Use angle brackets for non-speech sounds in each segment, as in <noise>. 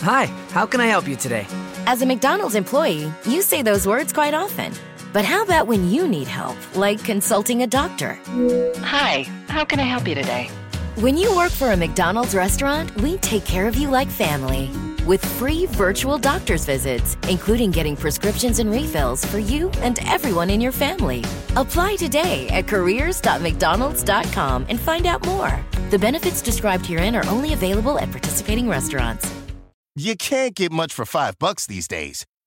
Hi, how can I help you today? As a McDonald's employee, you say those words quite often. But how about when you need help, like consulting a doctor? Hi, how can I help you today? When you work for a McDonald's restaurant, we take care of you like family. With free virtual doctor's visits, including getting prescriptions and refills for you and everyone in your family. Apply today at careers.mcdonalds.com and find out more. The benefits described herein are only available at participating restaurants. You can't get much for five bucks these days.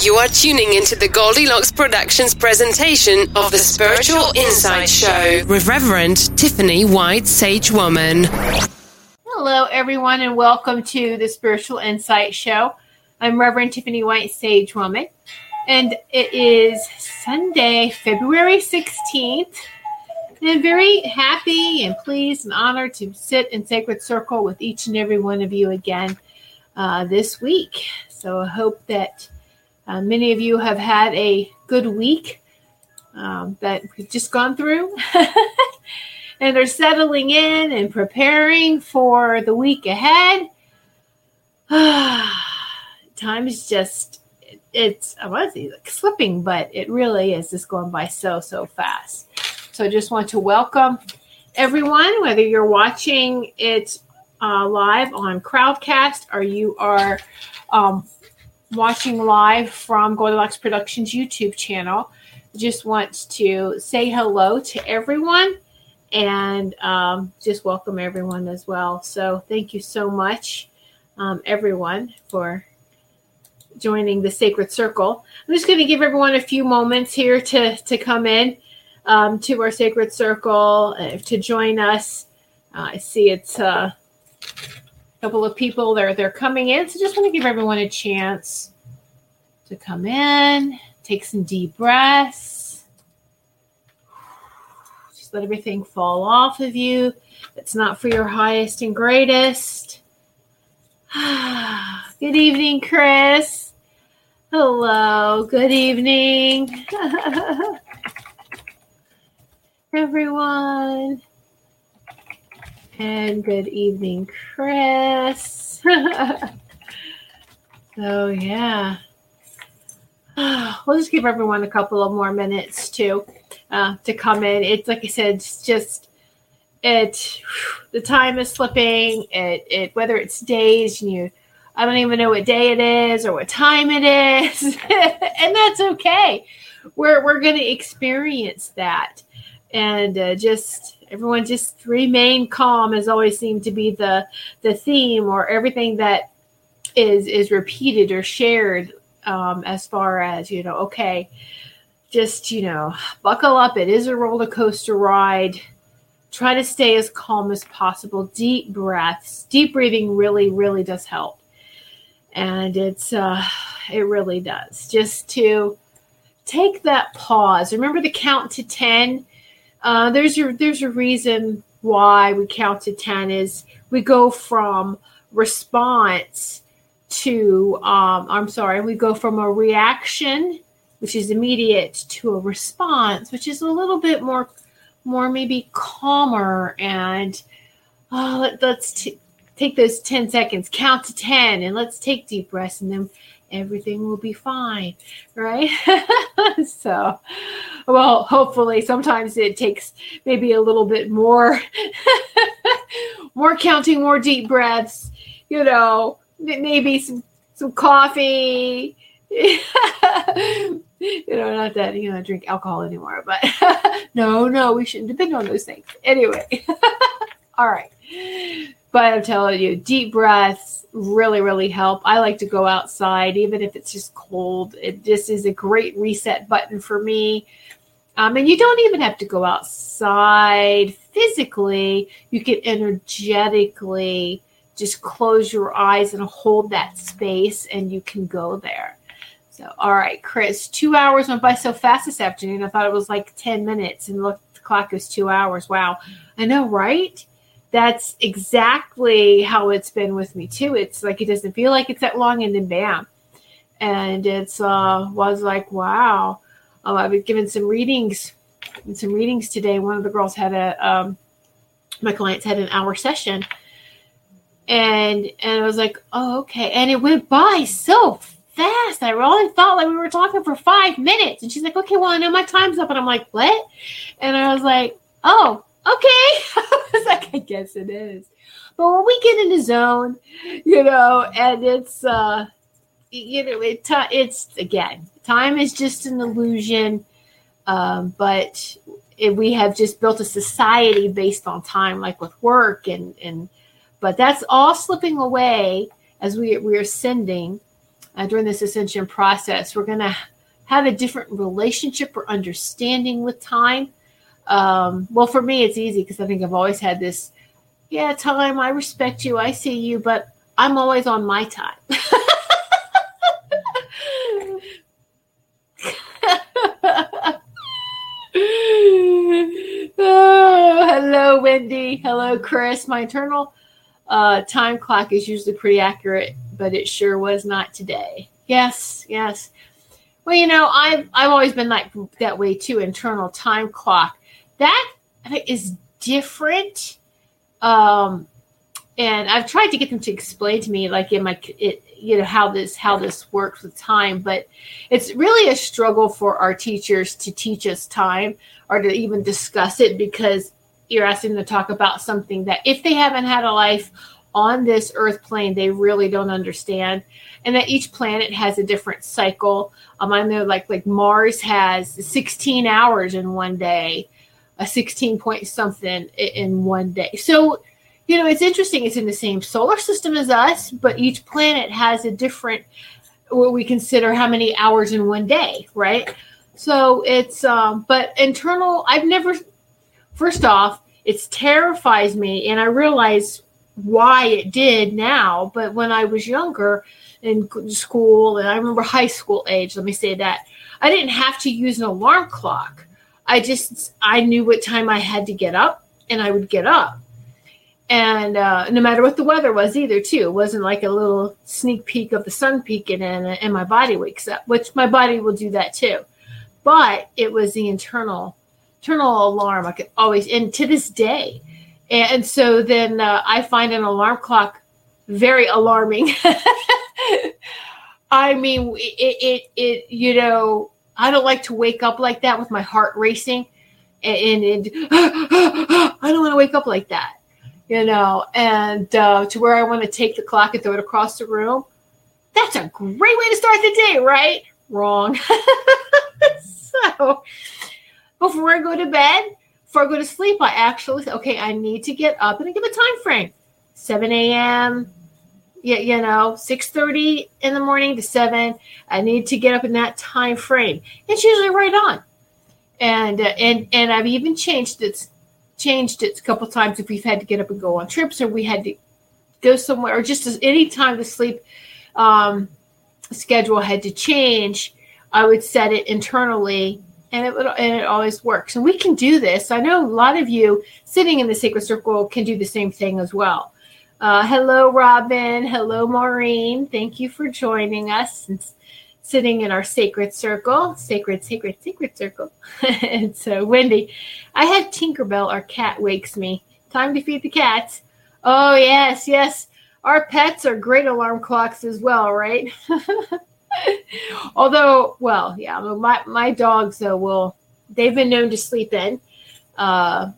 You are tuning into the Goldylocks Productions presentation of the Spiritual Insight Show with Reverend Tiffany White Sage Woman. Hello, everyone, and welcome to the Spiritual Insight Show. I'm Reverend Tiffany White Sage Woman, and it is Sunday, February 16th. And I'm very happy and pleased and honored to sit in sacred circle with each and every one of you again uh, this week. So I hope that uh, many of you have had a good week um, that we've just gone through <laughs> and are settling in and preparing for the week ahead. <sighs> Time is just, it's, I want to say like slipping, but it really is just going by so, so fast. So I just want to welcome everyone, whether you're watching it uh, live on Crowdcast or you are um, watching live from Goldylocks Productions YouTube channel. Just want to say hello to everyone and um, just welcome everyone as well. So thank you so much, um, everyone, for joining the Sacred Circle. I'm just going to give everyone a few moments here to to come in um, to our Sacred Circle uh, to join us. Uh, I see it's. Uh, couple of people they're they're coming in. So just want to give everyone a chance to come in take some deep breaths. Just let everything fall off of you. It's not for your highest and greatest. <sighs> Good evening chris. Hello good evening. <laughs> Everyone and good evening, Chris. <laughs> so, yeah. <sighs> We'll just give everyone a couple of more minutes to uh, to come in. It's like I said, it's just it. The time is slipping. It it whether it's days you, I don't even know what day it is or what time it is, <laughs> and that's okay. We're we're going to experience that, and uh, just Everyone just remain calm has always seemed to be the the theme or everything that is is repeated or shared um, as far as you know okay just you know buckle up. It is a roller coaster ride. Try to stay as calm as possible. Deep breaths deep breathing really really does help. And it's uh it really does. Just to take that pause. Remember the count to 10 uh, there's a there's a reason why we count to 10 is we go from response to um, i'm sorry we go from a reaction which is immediate to a response which is a little bit more more maybe calmer and oh, let, us t- take those 10 seconds count to 10 and let's take deep breaths and then everything will be fine right <laughs> so well hopefully sometimes it takes maybe a little bit more <laughs> more counting more deep breaths you know maybe some some coffee. <laughs> you know, not that you know I drink alcohol anymore, but no, no, we shouldn't depend on those things. Anyway, all right. But I'm telling you, deep breaths really, really help. I like to go outside, even if it's just cold. It just is a great reset button for me. Um, and you don't even have to go outside physically. You can energetically just close your eyes and hold that space and you can go there. So, all right, Chris, two hours went by so fast this afternoon. I thought it was like 10 minutes and look, the clock is two hours. Wow. I know, right? That's exactly how it's been with me too. It's like it doesn't feel like it's that long and then bam. And it's uh was like, wow. Um, I've been given some readings some readings today. One of the girls had a um my clients had an hour session and and I was like, oh okay, and it went by so fast. I really thought like we were talking for five minutes, and she's like, okay, well I know my time's up, and I'm like, what? And I was like, oh. <laughs> I was like, I guess it is. But when we get in the zone, you know, and it's uh you know it it's again time is just an illusion um, but it, we have just built a society based on time like with work and and but that's all slipping away as we, we're ascending uh, during this ascension process. We're going to have a different relationship or understanding with time. Um, well, for me, it's easy because I think I've always had this, yeah, time, I respect you, I see you, but I'm always on my time. oh, <laughs> hello, Wendy. Hello, Chris. My internal uh, time clock is usually pretty accurate, but it sure was not today. Yes, yes. Well, you know, I've I've always been like that way too. Internal time clock that is different, um, and I've tried to get them to explain to me, like in my it, you know how this how this works with time. But it's really a struggle for our teachers to teach us time or to even discuss it because you're asking them to talk about something that if they haven't had a life on this earth plane they really don't understand and that each planet has a different cycle um, i know like like mars has 16 hours in one day a 16 point something in one day so you know it's interesting it's in the same solar system as us but each planet has a different what we consider how many hours in one day right so it's um but internal i've never first off, it terrifies me, and I realize why it did now. But when I was younger in school, and I remember high school age, let me say that, I didn't have to use an alarm clock. I just I knew what time I had to get up, and I would get up. And uh, no matter what the weather was, either too, it wasn't like a little sneak peek of the sun peeking in, and my body wakes up, which my body will do that too. But it was the internal internal alarm. I could always, and to this day. And so then uh, I find an alarm clock very alarming. <laughs> I mean, it, it, it, you know, I don't like to wake up like that with my heart racing. And, and, and <gasps> I don't want to wake up like that, you know, and uh, to where I want to take the clock and throw it across the room. That's a great way to start the day, right? Wrong. <laughs> so, before I go to bed, before I go to sleep, I actually okay, I need to get up and give a time frame. 7 a.m. You, you know, 6:30 in the morning to 7. I need to get up in that time frame. It's usually right on. And uh, and and I've even changed it changed it a couple times if we've had to get up and go on trips or we had to go somewhere or just as any time the sleep um, schedule had to change, I would set it internally and it would and it always works. And we can do this. I know a lot of you sitting in the sacred circle can do the same thing as well. Uh, hello, Robin. Hello, Maureen. Thank you for joining us and sitting in our sacred circle, sacred, sacred, sacred circle. <laughs> and so, Wendy, I have Tinkerbell, our cat, wakes me. Time to feed the cats. Oh, yes, yes. Our pets are great alarm clocks as well, right? <laughs> Although, well, yeah, my my dogs though will they've been known to sleep in, uh,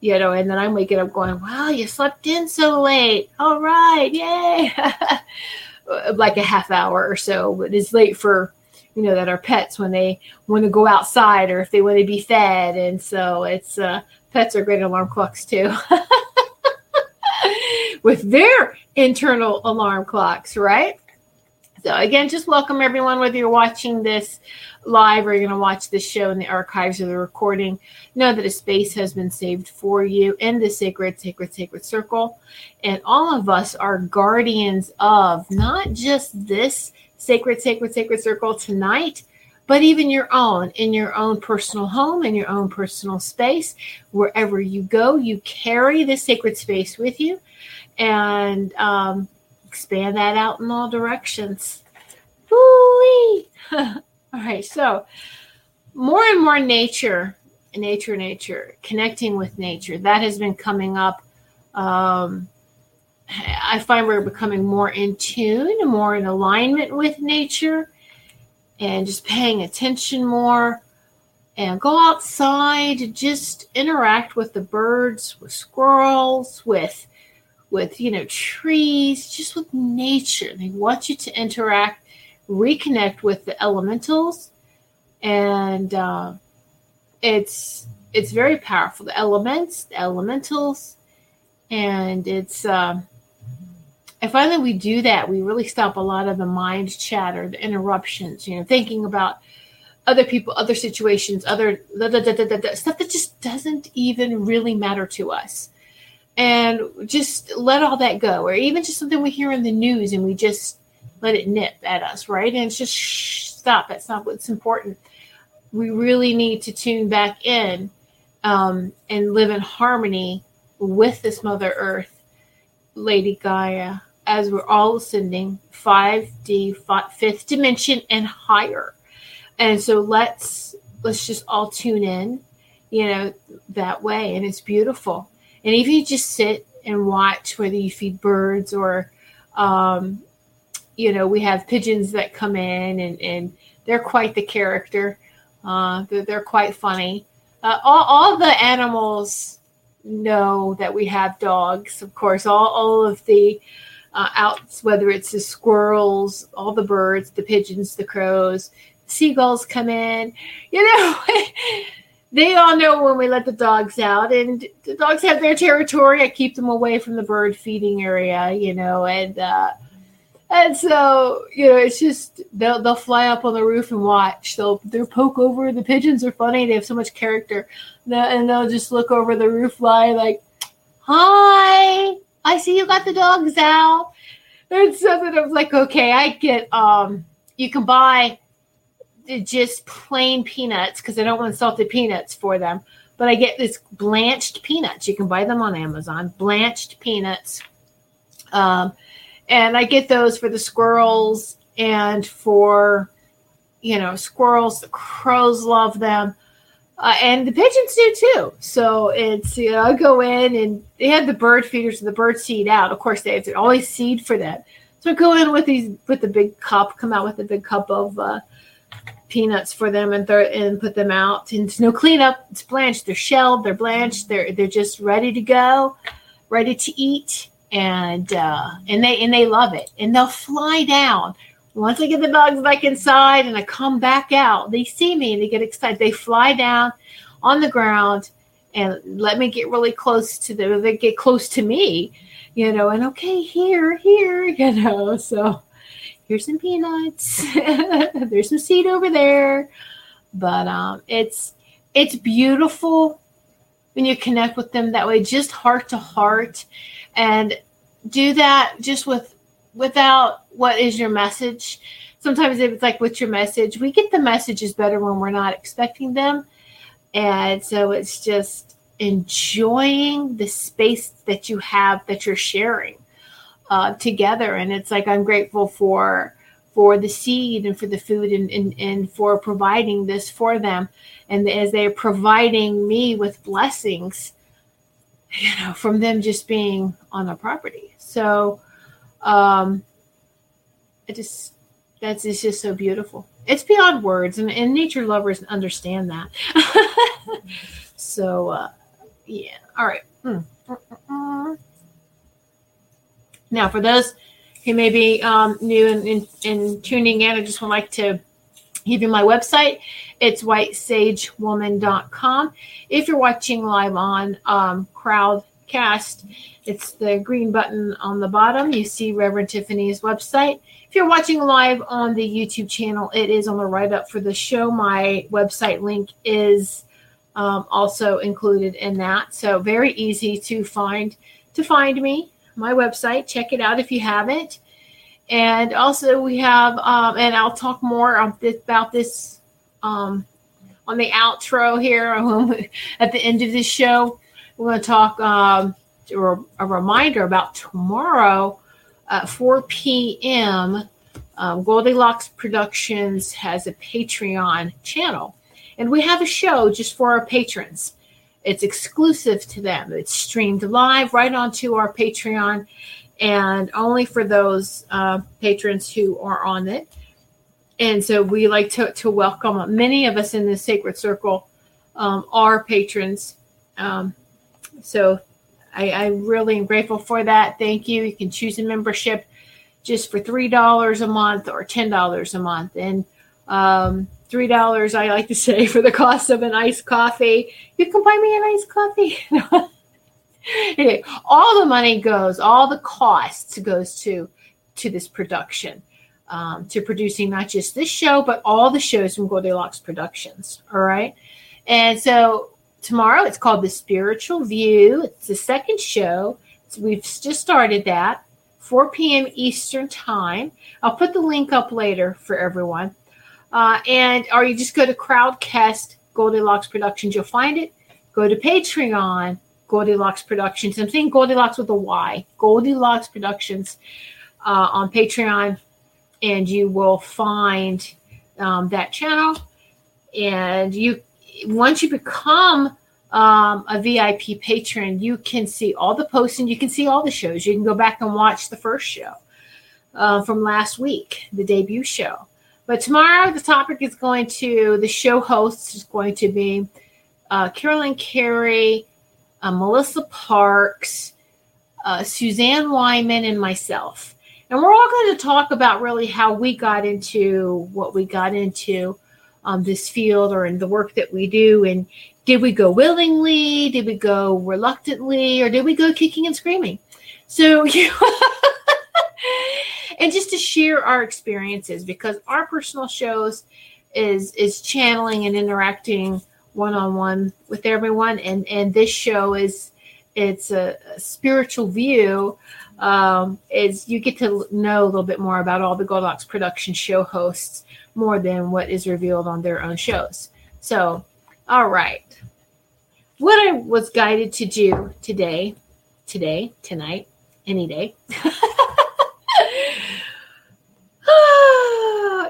you know, and then I'm waking up going, "Wow, you slept in so late! All right, yay!" <laughs> like a half hour or so, but it's late for you know that our pets when they want to go outside or if they want to be fed, and so it's uh, pets are great alarm clocks too. <laughs> With their internal alarm clocks, right? So again, just welcome everyone, whether you're watching this live or you're going to watch this show in the archives or the recording. Know that a space has been saved for you in the sacred, sacred, sacred circle. And all of us are guardians of not just this sacred, sacred, sacred circle tonight, but even your own in your own personal home, in your own personal space. Wherever you go, you carry the sacred space with you. And, um, expand that out in all directions. <laughs> all right, so more and more nature, nature, nature, connecting with nature. That has been coming up. Um, I find we're becoming more in tune, more in alignment with nature, and just paying attention more. And go outside, just interact with the birds, with squirrels, with with you know trees just with nature. They want you to interact reconnect with the elementals. And uh, it's it's very powerful. The elements the elementals. And it's uh, i find that we do that we really stop a lot of the mind chatter the interruptions you know thinking about other people other situations other da, da, da, stuff that just doesn't even really matter to us and just let all that go or even just something we hear in the news and we just let it nip at us right? And it's just shh, stop that's not what's important. We really need to tune back in um, and live in harmony with this mother earth lady gaia as we're all ascending 5d fifth dimension and higher. And so let's let's just all tune in you know that way. And it's beautiful and if you just sit and watch, whether you feed birds or, um, you know, we have pigeons that come in and, and they're quite the character. Uh, they're, they're quite funny. Uh, all, all the animals know that we have dogs, of course, all, all of the uh, outs, whether it's the squirrels, all the birds, the pigeons, the crows, seagulls come in, you know. <laughs> they all know when we let the dogs out and the dogs have their territory. I keep them away from the bird feeding area you know and uh and so you know it's just they'll they'll fly up on the roof and watch. They'll they'll poke over. The pigeons are funny. They have so much character. And they'll just look over the roof fly like hi i see you got the dogs out. It's i'm like okay i get um you can buy just plain peanuts because I don't want salted peanuts for them. But I get this blanched peanuts. You can buy them on Amazon, blanched peanuts. Um, and I get those for the squirrels and for, you know, squirrels. The crows love them. Uh, and the pigeons do too. So it's, you know, I go in and they have the bird feeders and the bird seed out. Of course, they have to always seed for that. So I go in with these, with the big cup, come out with a big cup of, uh, peanuts for them and th- and put them out. And it's no cleanup. It's blanched. They're shelled. They're blanched. They're they're just ready to go, ready to eat. And uh, and they and they love it. And they'll fly down. Once I get the dogs back inside and I come back out, they see me and they get excited. They fly down on the ground and let me get really close to them. They get close to me, you know, and okay, here, here, <laughs> you know. So here's some peanuts. <laughs> There's some seed over there. But um, it's it's beautiful when you connect with them that way, just heart to heart, and do that just with without what is your message. Sometimes it's like, what's your message? We get the messages better when we're not expecting them. And so it's just enjoying the space that you have that you're sharing uh, together. And it's like, I'm grateful for for the seed and for the food and, and, and for providing this for them. And as they're providing me with blessings, you know, from them just being on the property. So um it just that's it's just so beautiful. It's beyond words and, and nature lovers understand that. <laughs> so uh yeah. All right. Mm. Now for those who may be um, new and, tuning in, I just would like to give you my website. It's whitesagewoman.com. If you're watching live on um, Crowdcast, it's the green button on the bottom. You see Reverend Tiffany's website. If you're watching live on the YouTube channel, it is on the write up for the show. My website link is um, also included in that. So very easy to find to find me my website. Check it out if you haven't. And also, we have, um, and I'll talk more about this um, on the outro here <laughs> at the end of this show. We're going to talk um, a reminder about tomorrow at 4 p.m. Um, Goldylocks Productions has a Patreon channel, and we have a show just for our patrons. It's exclusive to them. It's streamed live right onto our Patreon and only for those uh, patrons who are on it. And so we like to, to welcome many of us in the Sacred Circle um, are patrons. Um, so I, I really am grateful for that. Thank you. You can choose a membership just for $3 a month or $10 a month. And um, three dollars I like to say for the cost of an iced coffee. You can buy me an iced coffee. <laughs> anyway, all the money goes, all the costs goes to to this production, um, to producing not just this show but all the shows from Goldylocks Productions. All right, and so tomorrow it's called the Spiritual View. It's the second show. So we've just started that. 4 p.m. Eastern Time. I'll put the link up later for everyone. Uh, and or you just go to Crowdcast Goldylocks Productions, you'll find it. Go to Patreon Goldylocks Productions. I'm saying Goldylocks with a Y. Goldylocks Productions uh, on Patreon, and you will find um, that channel. And you, once you become um, a VIP patron, you can see all the posts and you can see all the shows. You can go back and watch the first show uh, from last week, the debut show. But tomorrow, the topic is going to the show host is going to be uh, Carolyn Carey, uh, Melissa Parks, uh, Suzanne Wyman, and myself. And we're all going to talk about really how we got into what we got into um, this field or in the work that we do. And did we go willingly? Did we go reluctantly? Or did we go kicking and screaming? So, <laughs> you <laughs> and just to share our experiences because our personal shows is is channeling and interacting one on one with everyone, and and this show is it's a, a spiritual view. Um, is you get to know a little bit more about all the Goldylocks production show hosts more than what is revealed on their own shows. So, all right, what I was guided to do today, today, tonight, any day. <laughs>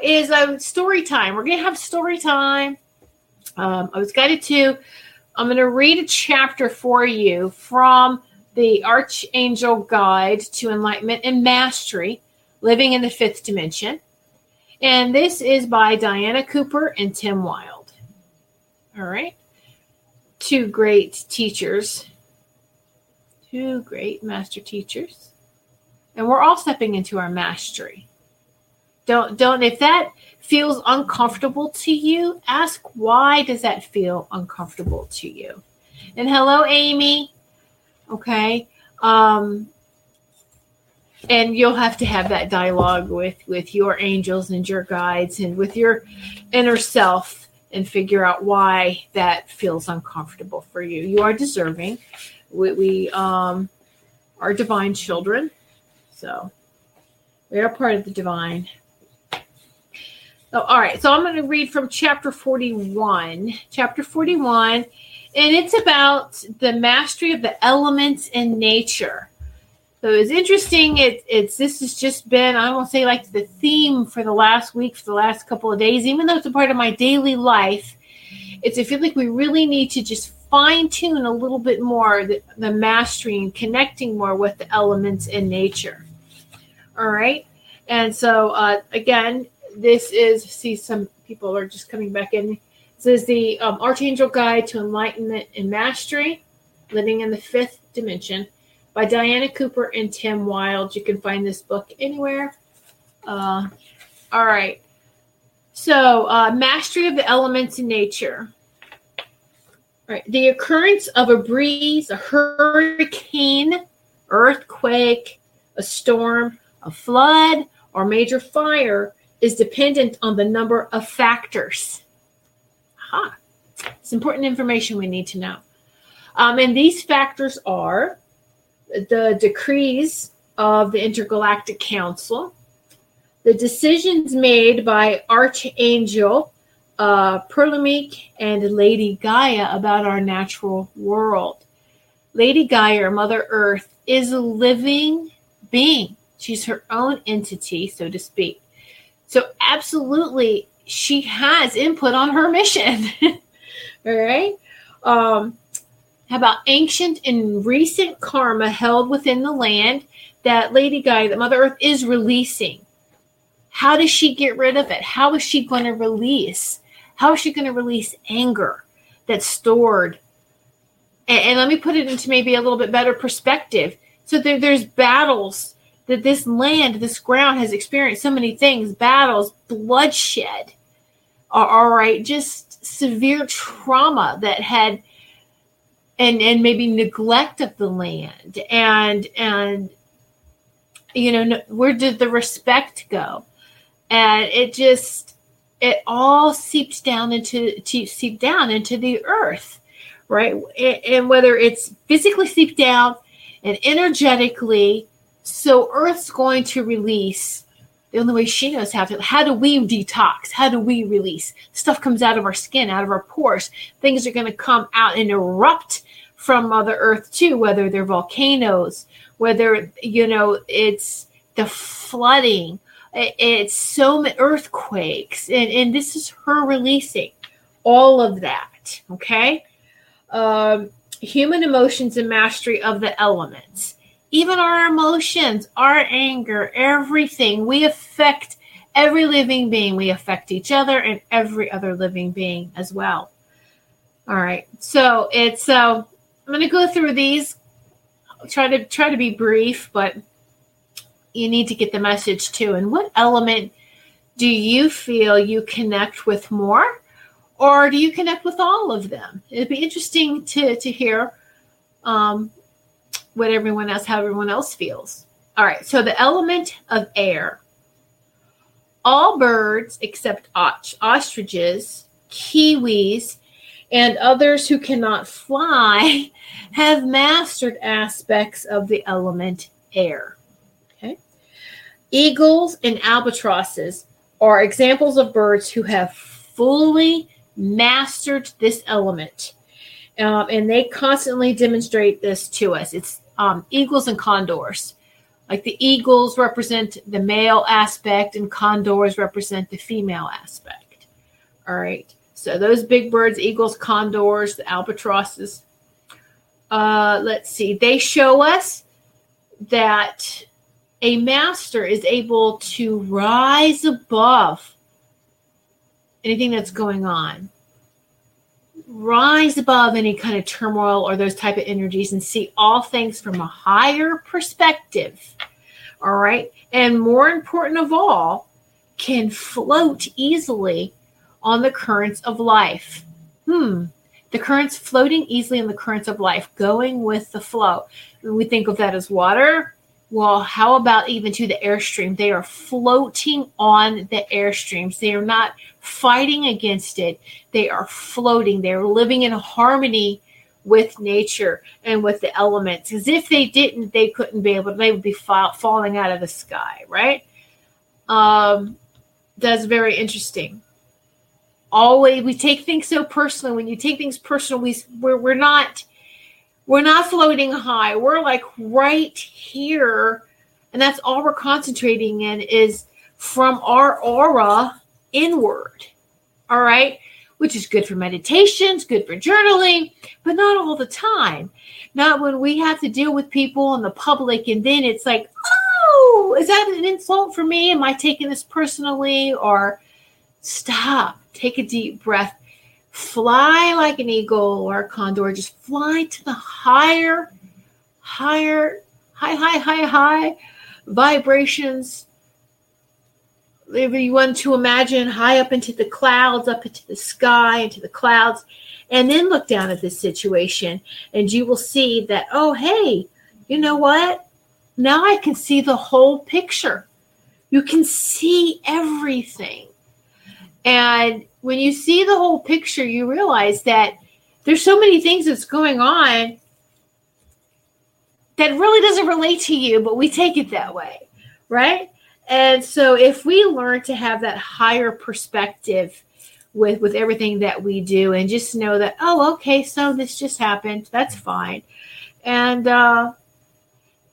is a um, story time. We're going to have story time. Um, I was guided to, I'm going to read a chapter for you from the Archangel Guide to Enlightenment and Mastery Living in the Fifth Dimension. And this is by Diana Cooper and Tim Whild. All right. Two great teachers, two great master teachers. And we're all stepping into our mastery. Don't don't if that feels uncomfortable to you, ask why does that feel uncomfortable to you? And hello, Amy. Okay. Um, and you'll have to have that dialogue with with your angels and your guides and with your inner self and figure out why that feels uncomfortable for you. You are deserving. We, we um, are divine children, so we are part of the divine. All right, so I'm going to read from chapter 41. Chapter 41, and it's about the mastery of the elements in nature. So it's interesting. It, it's this has just been I won't say like the theme for the last week, for the last couple of days, even though it's a part of my daily life. It's I feel like we really need to just fine tune a little bit more the, the mastery and connecting more with the elements in nature. All right, and so uh, again, this is see some people are just coming back in. This is the um, Archangel Guide to Enlightenment and Mastery, living in the fifth dimension by Diana Cooper and Tim Whild. You can find this book anywhere. Uh, all right. So, uh, mastery of the elements in nature. All right. The occurrence of a breeze, a hurricane, earthquake, a storm, a flood, or major fire is dependent on the number of factors. Aha. It's important information we need to know. Um, and these factors are the decrees of the Intergalactic Council, the decisions made by Archangel uh, Purlimiek and Lady Gaia about our natural world. Lady Gaia, or Mother Earth, is a living being. She's her own entity, so to speak. So, absolutely, she has input on her mission. <laughs> All right. Um, how about ancient and recent karma held within the land that Lady Guy, that Mother Earth is releasing? How does she get rid of it? How is she going to release? How is she going to release anger that's stored? And, and, let me put it into maybe a little bit better perspective. So there, there's battles that this land, this ground has experienced so many things battles, bloodshed, all right, just severe trauma that had and and maybe neglect of the land. And and you know where did the respect go? And it just it all seeps down into to seep down into the earth right? And whether it's physically seeped down and energetically so earth's going to release the only way she knows how to how do we detox? How do we release? Stuff comes out of our skin out of our pores. Things are going to come out and erupt from mother earth too whether they're volcanoes whether you know it's the flooding. It's so many earthquakes and, and this is her releasing all of that okay? Um, human emotions and mastery of the elements even our emotions, our anger, everything. We affect every living being. We affect each other and every other living being as well. All right. So it's uh, I'm going to go through these. I'll try to try to be brief, but you need to get the message too. And what element do you feel you connect with more, or do you connect with all of them? It'd be interesting to to hear um, what everyone else, how everyone else feels. All right, so the element of air. All birds except ostriches, kiwis, and others who cannot fly <laughs> have mastered aspects of the element air. Okay. Eagles and albatrosses are examples of birds who have fully mastered this element. Um, and they constantly demonstrate this to us. It's um, eagles and condors. Like the eagles represent the male aspect, and condors represent the female aspect. All right. So those big birds, eagles, condors, the albatrosses. Uh, let's see. They show us that a master is able to rise above anything that's going on rise above any kind of turmoil or those type of energies and see all things from a higher perspective all right and more important of all can float easily on the currents of life hmm The currents floating easily in the currents of life, going with the flow. We think of that as water. Well, how about even to the airstream? They are floating on the airstreams. They are not fighting against it. They are floating. They are living in harmony with nature and with the elements. As if they didn't, they couldn't be able. To, they would be fall, falling out of the sky, right? Um, that's very interesting. Always, we take things so personally. When you take things personal, we we're, we're not we're not floating high. We're like right here, and that's all we're concentrating in is from our aura inward. All right which is good for meditations, good for journaling, but not all the time. Not when we have to deal with people in the public and then it's like, oh, is that an insult for me? Am I taking this personally? Or stop, take a deep breath, fly like an eagle or a condor, just fly to the higher, higher, high, high, high, high vibrations if you want to imagine high up into the clouds, up into the sky, into the clouds, and then look down at this situation, and you will see that, oh, hey, you know what? Now I can see the whole picture. You can see everything. And when you see the whole picture, you realize that there's so many things that's going on that really doesn't relate to you, but we take it that way, right? And so if we learn to have that higher perspective with with everything that we do and just know that oh okay so this just happened that's fine and uh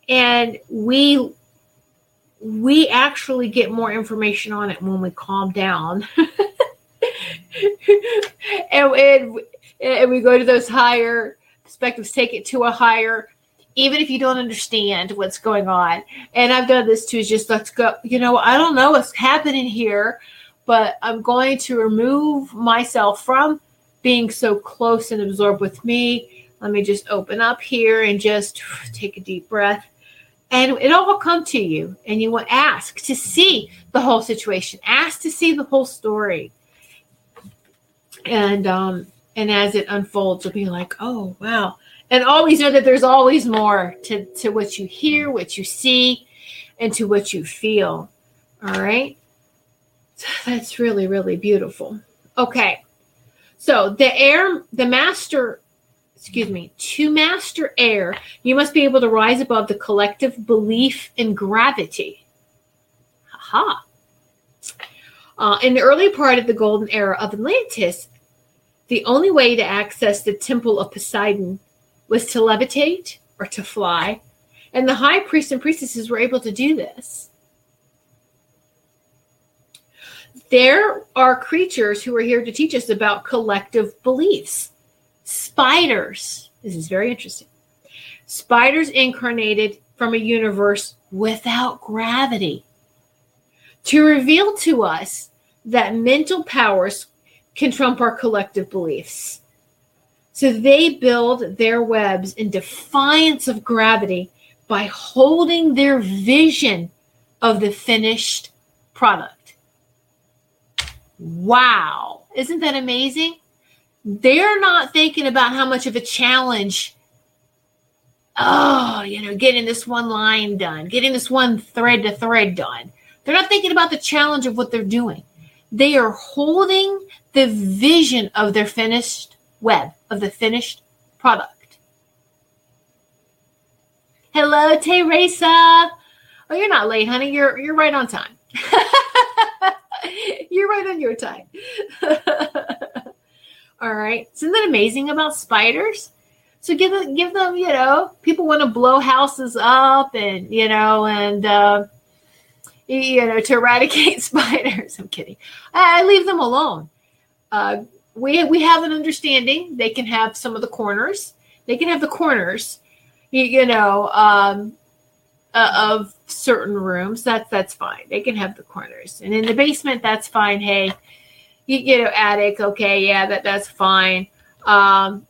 and we we actually get more information on it when we calm down <laughs> and, and, and we go to those higher perspectives take it to a higher even if you don't understand what's going on. And I've done this too, is just let's go, you know, I don't know what's happening here, but I'm going to remove myself from being so close and absorbed with me. Let me just open up here and just take a deep breath. And it'll all come to you. And you will ask to see the whole situation, ask to see the whole story. And um, and as it unfolds, you'll be like, oh wow and always know that there's always more to, to what you hear, what you see, and to what you feel. All right. So that's really, really beautiful. Okay. So the air, the master, excuse me, to master air, you must be able to rise above the collective belief in gravity. Aha. Uh, in the early part of the golden era of Atlantis, the only way to access the temple of Poseidon was to levitate or to fly. And the high priests and priestesses were able to do this. There are creatures who are here to teach us about collective beliefs. Spiders. This is very interesting. Spiders incarnated from a universe without gravity to reveal to us that mental powers can trump our collective beliefs. So they build their webs in defiance of gravity by holding their vision of the finished product. Wow. Isn't that amazing? They're not thinking about how much of a challenge, oh, you know, getting this one line done, getting this one thread to thread done. They're not thinking about the challenge of what they're doing. They are holding the vision of their finished web of the finished product. Hello, Teresa. Oh, you're not late, honey. You're you're right on time. <laughs> you're right on your time. <laughs> All right. Isn't that amazing about spiders? So give them, give them, you know, people want to blow houses up and, you know, and, uh, you know, to eradicate <laughs> spiders. I'm kidding. I leave them alone. Uh, we we have an understanding. They can have some of the corners. They can have the corners, you, you know, um, uh, of certain rooms. That's that's fine. They can have the corners, and in the basement, that's fine. Hey, you, you know, attic. Okay, yeah, that that's fine. Um,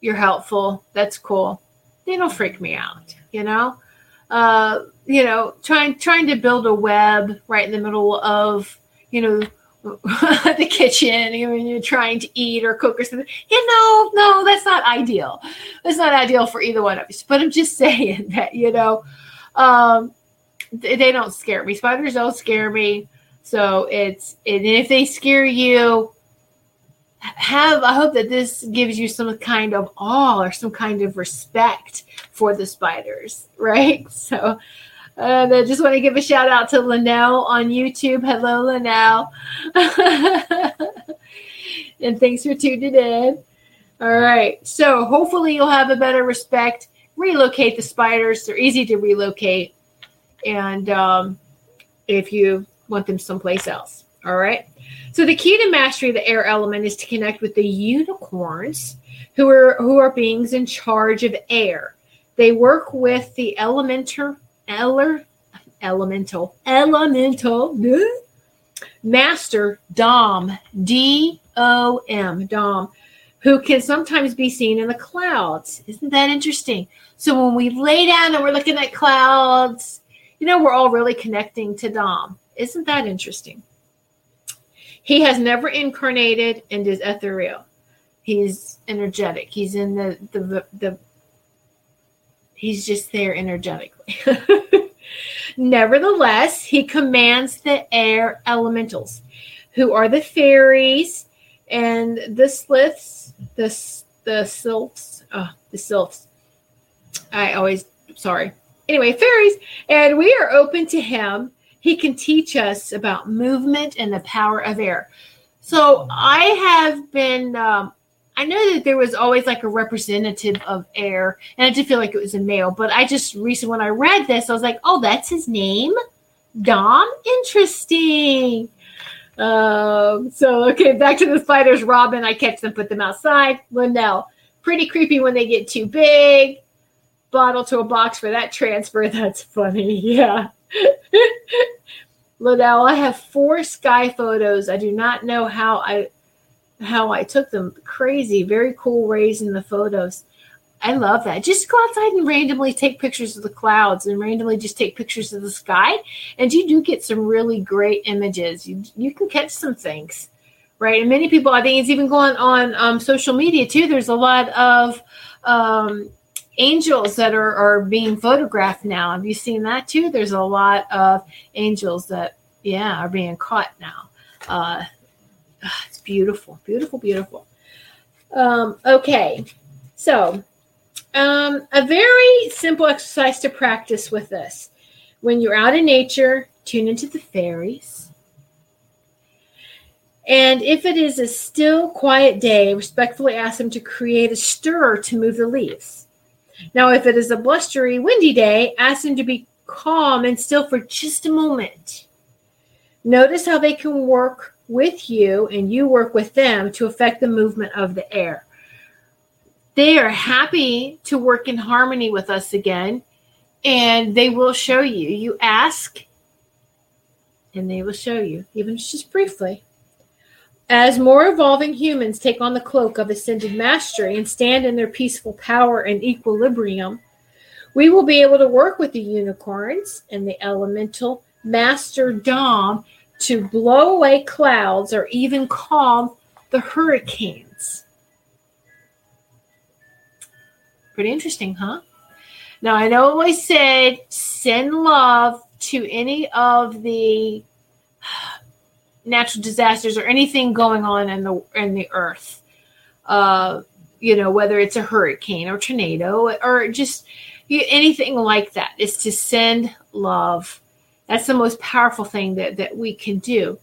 you're helpful. That's cool. They don't freak me out. You know, uh, you know, trying trying to build a web right in the middle of you know <laughs> the kitchen when you're trying to eat or cook or something. You know, no, that's not ideal. That's not ideal for either one of us. But I'm just <laughs> saying that, you know, um, they don't scare me. Spiders don't scare me. So it's, and if they scare you, have I hope that this gives you some kind of awe or some kind of respect for the spiders, <laughs> right? So and I just want to give a shout out to Linnell on YouTube. Hello, Linnell. <laughs> and thanks for tuning in. All right. So hopefully you'll have a better respect. Relocate the spiders. They're easy to relocate. And um, if you want them someplace else. All right. So the key to mastery of the air element is to connect with the unicorns who are who are beings in charge of air. They work with the elemental Eller, elemental, elemental master Dom, D O M, Dom, who can sometimes be seen in the clouds. Isn't that interesting? So when we lay down and we're looking at clouds, you know, we're all really connecting to Dom. Isn't that interesting? He has never incarnated and is ethereal. He's energetic. He's in the the the he's just there energetically. <laughs> Nevertheless, he commands the air elementals, who are the fairies and the sliths, the the sylphs, oh, the sylphs. I always sorry. Anyway, fairies, and we are open to him. He can teach us about movement and the power of air. So I have been um, I know that there was always like a representative of air, and I did feel like it was a male. But I just recently, when I read this, I was like, "Oh, that's his name, Dom. Interesting." Um, so okay, back to the spiders. Robin, I catch them, put them outside. Linnell, pretty creepy when they get too big. Bottle to a box for that transfer. <laughs> That's funny. Yeah. Linnell, I have four sky photos. I do not know how I how I took them. Crazy, very cool rays in the photos. I love that. Just go outside and randomly take pictures of the clouds and randomly just take pictures of the sky. And you do get some really great images. You, you can catch some things, right? And many people, I think it's even going on um, social media too. There's a lot of um, angels that are, are being photographed now. Have you seen that too? There's a lot of angels that, yeah, are being caught now. Uh, it's beautiful, beautiful, beautiful. Um, okay, so um, a very simple exercise to practice with this. When you're out in nature, tune into the fairies. And if it is a still, quiet day, respectfully ask them to create a stir to move the leaves. Now, if it is a blustery, windy day, ask them to be calm and still for just a moment. Notice how they can work with you and you work with them to affect the movement of the air. They are happy to work in harmony with us again, and they will show you. You ask, and they will show you, even just briefly. As more evolving humans take on the cloak of ascended mastery and stand in their peaceful power and equilibrium, we will be able to work with the unicorns and the elemental master Dom to blow away clouds or even calm the hurricanes. Pretty interesting, huh? Now, I know I said send love to any of the natural disasters or anything going on in the in the earth. Uh, you know, whether it's a hurricane or tornado or just anything like that, is to send love that's the most powerful thing that, that we can do.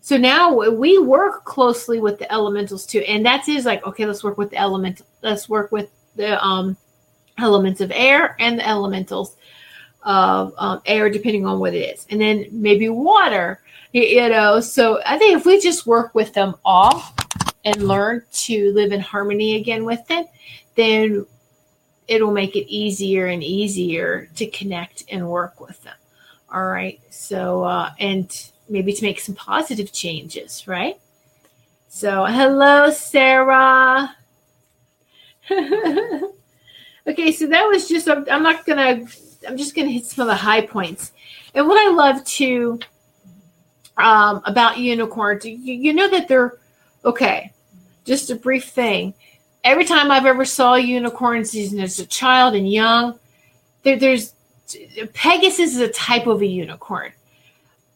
So now we work closely with the elementals too. And that is like, okay, let's work with the element, let's work with the um, elements of air and the elementals of um, air, depending on what it is. And then maybe water, you know. So I think if we just work with them all and learn to live in harmony again with them, then it'll make it easier and easier to connect and work with them. All right. So, uh, and maybe to make some positive changes, right? So, hello, Sarah. <laughs> okay, so that was just, I'm, not to, I'm just to hit some of the high points. And what I love to um, about unicorns. You, you know that they're okay. Just a brief thing. Every time I've ever saw unicorns as a child and young, there, there's Pegasus is a type of a unicorn.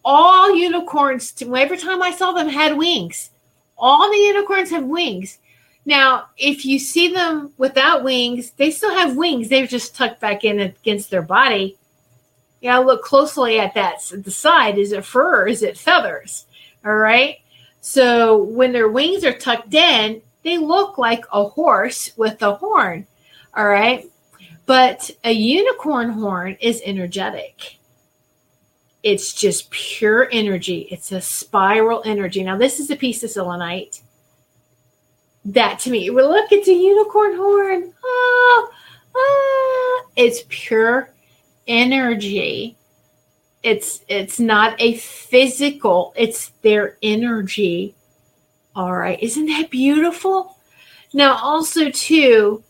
All unicorns, every time I saw them, had wings. All the unicorns have wings. Now, if you see them without wings, they still have wings. They're just tucked back in against their body. You gotta look closely at that. the side, is it fur? or Is it feathers? All right. So when their wings are tucked in, they look like a horse with a horn. All right. But a unicorn horn is energetic. It's just pure energy. It's a spiral energy. Now, this is a piece of selenite that to me, well, look, it's a unicorn horn. Oh, ah, it's pure energy. It's it's not a physical, it's their energy. All right. Isn't that beautiful? Now, also, too,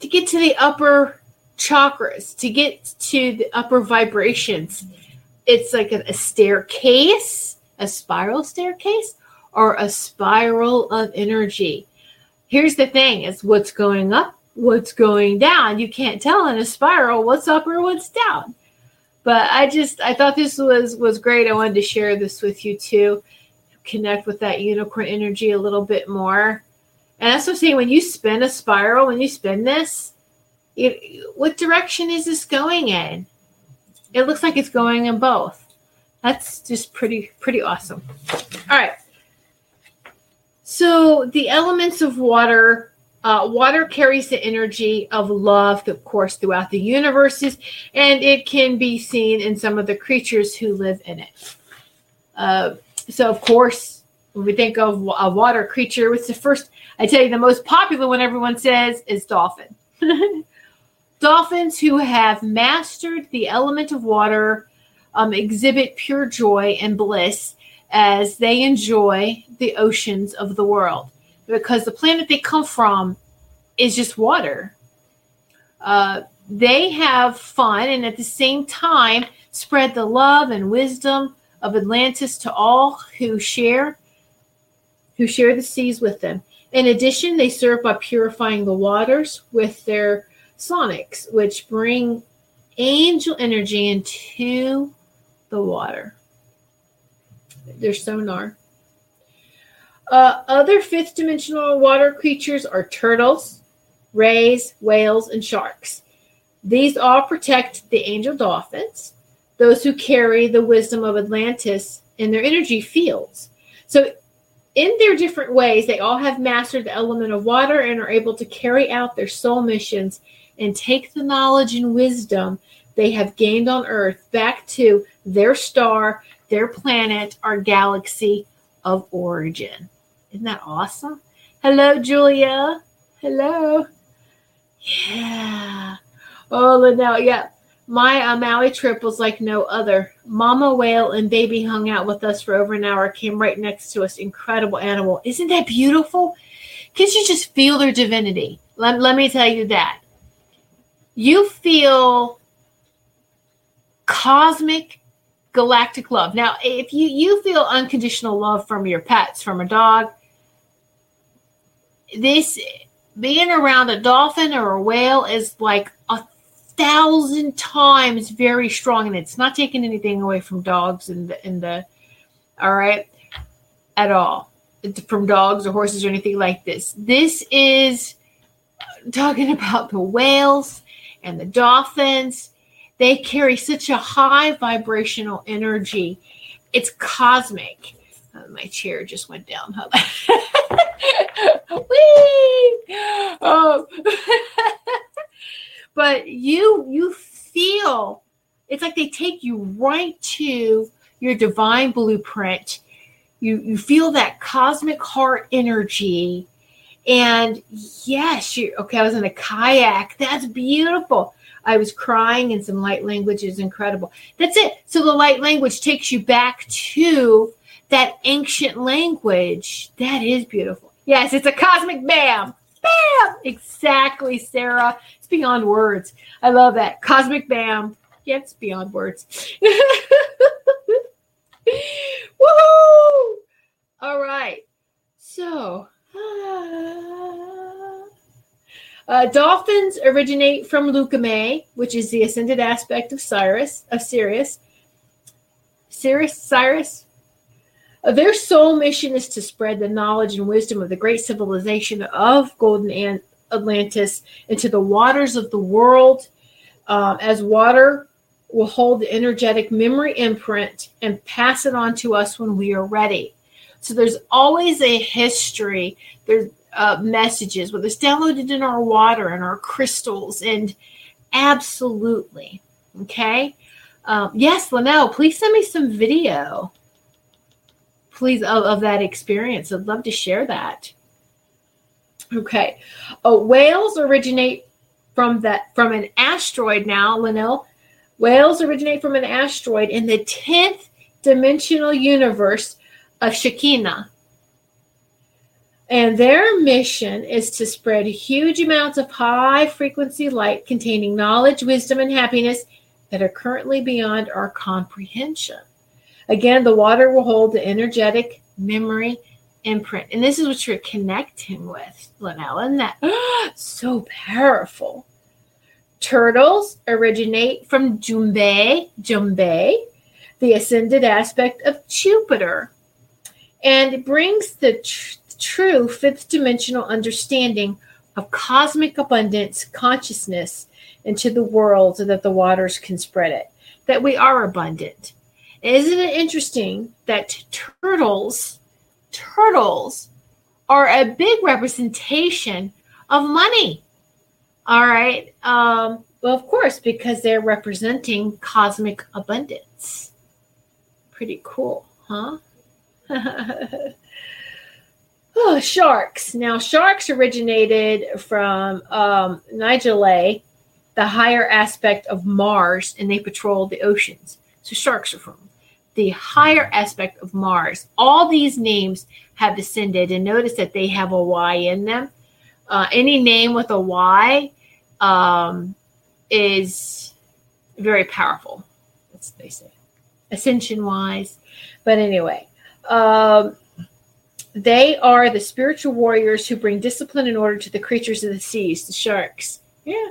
to get to the upper chakras, to get to the upper vibrations, it's like a, a staircase, a spiral staircase, or a spiral of energy. Here's the thing is what's going up, what's going down. You can't tell in a spiral what's up or what's down. But I just I thought this was was great. I wanted to share this with you too. Connect with that unicorn energy a little bit more. And that's what I'm saying. When you spin a spiral, when you spin this, it, what direction is this going in? It looks like it's going in both. That's just pretty pretty awesome. All right. So the elements of water, uh, water carries the energy of love, of course, throughout the universes, and it can be seen in some of the creatures who live in it. Uh, so, of course, when we think of a water creature, what's the first? I tell you, the most popular one everyone says is dolphin. <laughs> Dolphins who have mastered the element of water um, exhibit pure joy and bliss as they enjoy the oceans of the world because the planet they come from is just water. Uh, they have fun and at the same time spread the love and wisdom of Atlantis to all who share who share the seas with them. In addition, they serve by purifying the waters with their sonics, which bring angel energy into the water their sonar. Uh, other fifth dimensional water creatures are turtles, rays, whales, and sharks. These all protect the angel dolphins, those who carry the wisdom of Atlantis in their energy fields. So, in their different ways, they all have mastered the element of water and are able to carry out their soul missions and take the knowledge and wisdom they have gained on Earth back to their star their planet, our galaxy of origin. Isn't that awesome? Hello, Julia. Hello. Yeah. Oh, Linnell. Yeah. My uh, Maui trip was like no other. Mama whale and baby hung out with us for over an hour, came right next to us. Incredible animal. Isn't that beautiful? Can't you just feel their divinity? Let, let me tell you that. You feel cosmic galactic love. Now, if you you feel unconditional love from your pets, from a dog, this being around a dolphin or a whale is like a thousand times very strong, and it's not taking anything away from dogs and the, and the all right at all from dogs or horses or anything like this. This is talking <laughs> about the whales and the dolphins they carry such a high vibrational energy. It's cosmic. Oh, my chair just went down. <laughs> <laughs> oh. <laughs> but you you feel it's like they take you right to your divine blueprint. You you feel that cosmic heart energy. And yes, you okay, I was in a kayak. That's beautiful. I was crying, and some light language is incredible. That's it. So the light language takes you back to that ancient language. That is beautiful. Yes, it's a cosmic bam. Bam! Exactly, Sarah. It's beyond words. I love that. Cosmic bam. Yeah, it's beyond words. <laughs> Woohoo! All right. So, uh, uh, dolphins originate from Lakumay, which is the ascended aspect of Cyrus, of Sirius. Sirius, Cyrus, their sole mission is to spread the knowledge and wisdom of the great civilization of Golden Atlantis into the waters of the world, um, as water will hold the energetic memory imprint and pass it on to us when we are ready. So there's always a history. There's uh, messages, whether it's downloaded in our water and our crystals, and absolutely, okay. Um, yes, Linnell, please send me some video, please, of, of that experience. I'd love to share that. Okay, uh, whales originate from that from an asteroid. Now, Linnell, whales originate from an asteroid in the tenth dimensional universe of Shekinah. And their mission is to spread huge amounts of high frequency light containing knowledge, wisdom, and happiness that are currently beyond our comprehension. Again, the water will hold the energetic memory imprint. And this is what you're connecting with, Linnell. Isn't that <gasps> so powerful? Turtles originate from Jumbay, Jumbay, the ascended aspect of Jupiter. And it brings the tr- true fifth dimensional understanding of cosmic abundance consciousness into the world so that the waters can spread it, that we are abundant. Isn't it interesting that turtles, turtles are a big representation of money? All right. Um, well, of course, because they're representing cosmic abundance. Pretty cool, huh? <laughs> Oh, sharks. Now, sharks originated from um, Nigellay, the higher aspect of Mars, and they patrol the oceans. So, sharks are from the higher aspect of Mars. All these names have descended, and notice that they have a Y in them. Uh, any name with a Y um, is very powerful, as they say, ascension wise. But anyway, um, they are the spiritual warriors who bring discipline and order to the creatures of the seas, the sharks. Yeah.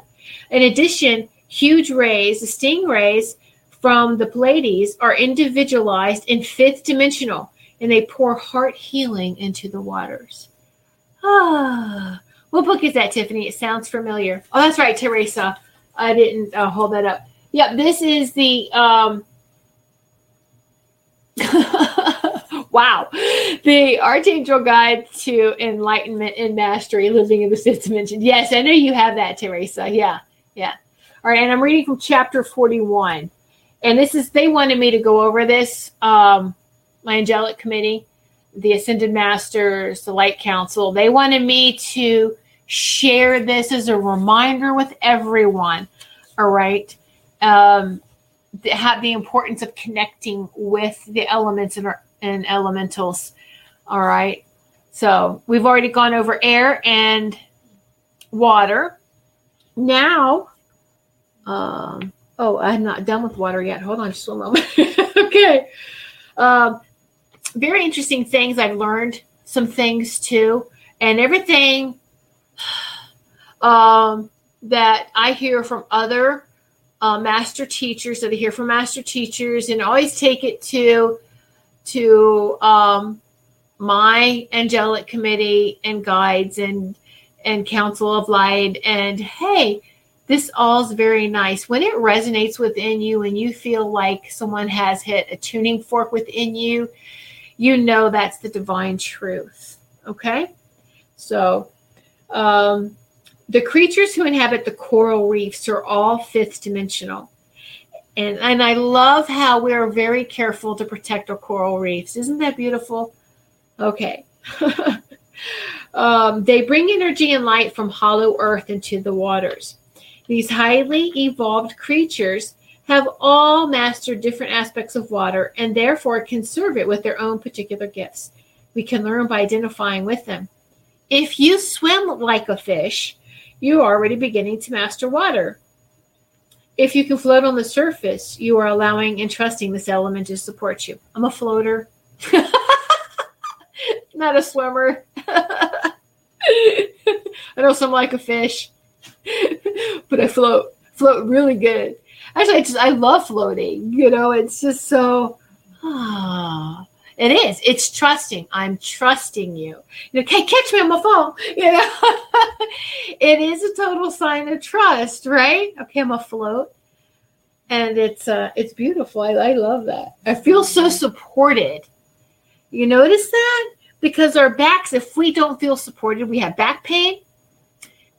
In addition, huge rays, the stingrays from the Pleiades, are individualized in fifth dimensional and they pour heart healing into the waters. Ah, what book is that, Tiffany? It sounds familiar. Oh, that's right, Teresa. I didn't uh, hold that up. Yep, this is the um, <laughs> wow. The Archangel Guide to Enlightenment and Mastery, Living in the Fifth Dimension. Yes, I know you have that, Teresa. Yeah, yeah. All right, and I'm reading from chapter 41. And this is, they wanted me to go over this, um, my angelic committee, the Ascended Masters, the Light Council. They wanted me to share this as a reminder with everyone. All right. Um, have the importance of connecting with the elements and, and elementals. All right. So we've already gone over air and water. Now, um, oh, I'm not done with water yet. Hold on just a moment. <laughs> okay. Um, very interesting things I've learned. Some things too, and everything <sighs> um, that I hear from other uh, master teachers that I hear from master teachers, and always take it to to um, my angelic committee and guides and and council of light. And hey, this all's very nice when it resonates within you, and you feel like someone has hit a tuning fork within you. You know that's the divine truth. Okay, so. Um, the creatures who inhabit the coral reefs are all fifth dimensional. And, and I love how we're very careful to protect our coral reefs. Isn't that beautiful? Okay. <laughs> um, they bring energy and light from hollow earth into the waters. These highly evolved creatures have all mastered different aspects of water and therefore can serve it with their own particular gifts. We can learn by identifying with them. If you swim like a fish, you are already beginning to master water. If you can float on the surface, you are allowing and trusting this element to support you. I'm a floater, <laughs> not a swimmer. <laughs> I know some like a fish. <laughs> but I float, float really good. Actually, I just I love floating. You know, it's just so. <sighs> It is. It's trusting. I'm trusting you. You know, okay, catch me on my phone. <laughs> You know, it is a total sign of trust, right? Okay, I'm afloat, and it's uh, it's beautiful. I, I love that. I feel so supported. You notice that because our backs, if we don't feel supported, we have back pain.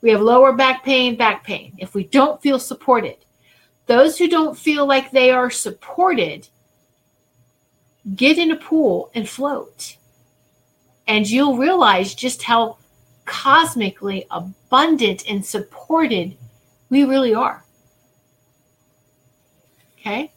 We have lower back pain, back pain. If we don't feel supported, those who don't feel like they are supported get in a pool and float. And you'll realize just how cosmically abundant and supported we really are. Okay.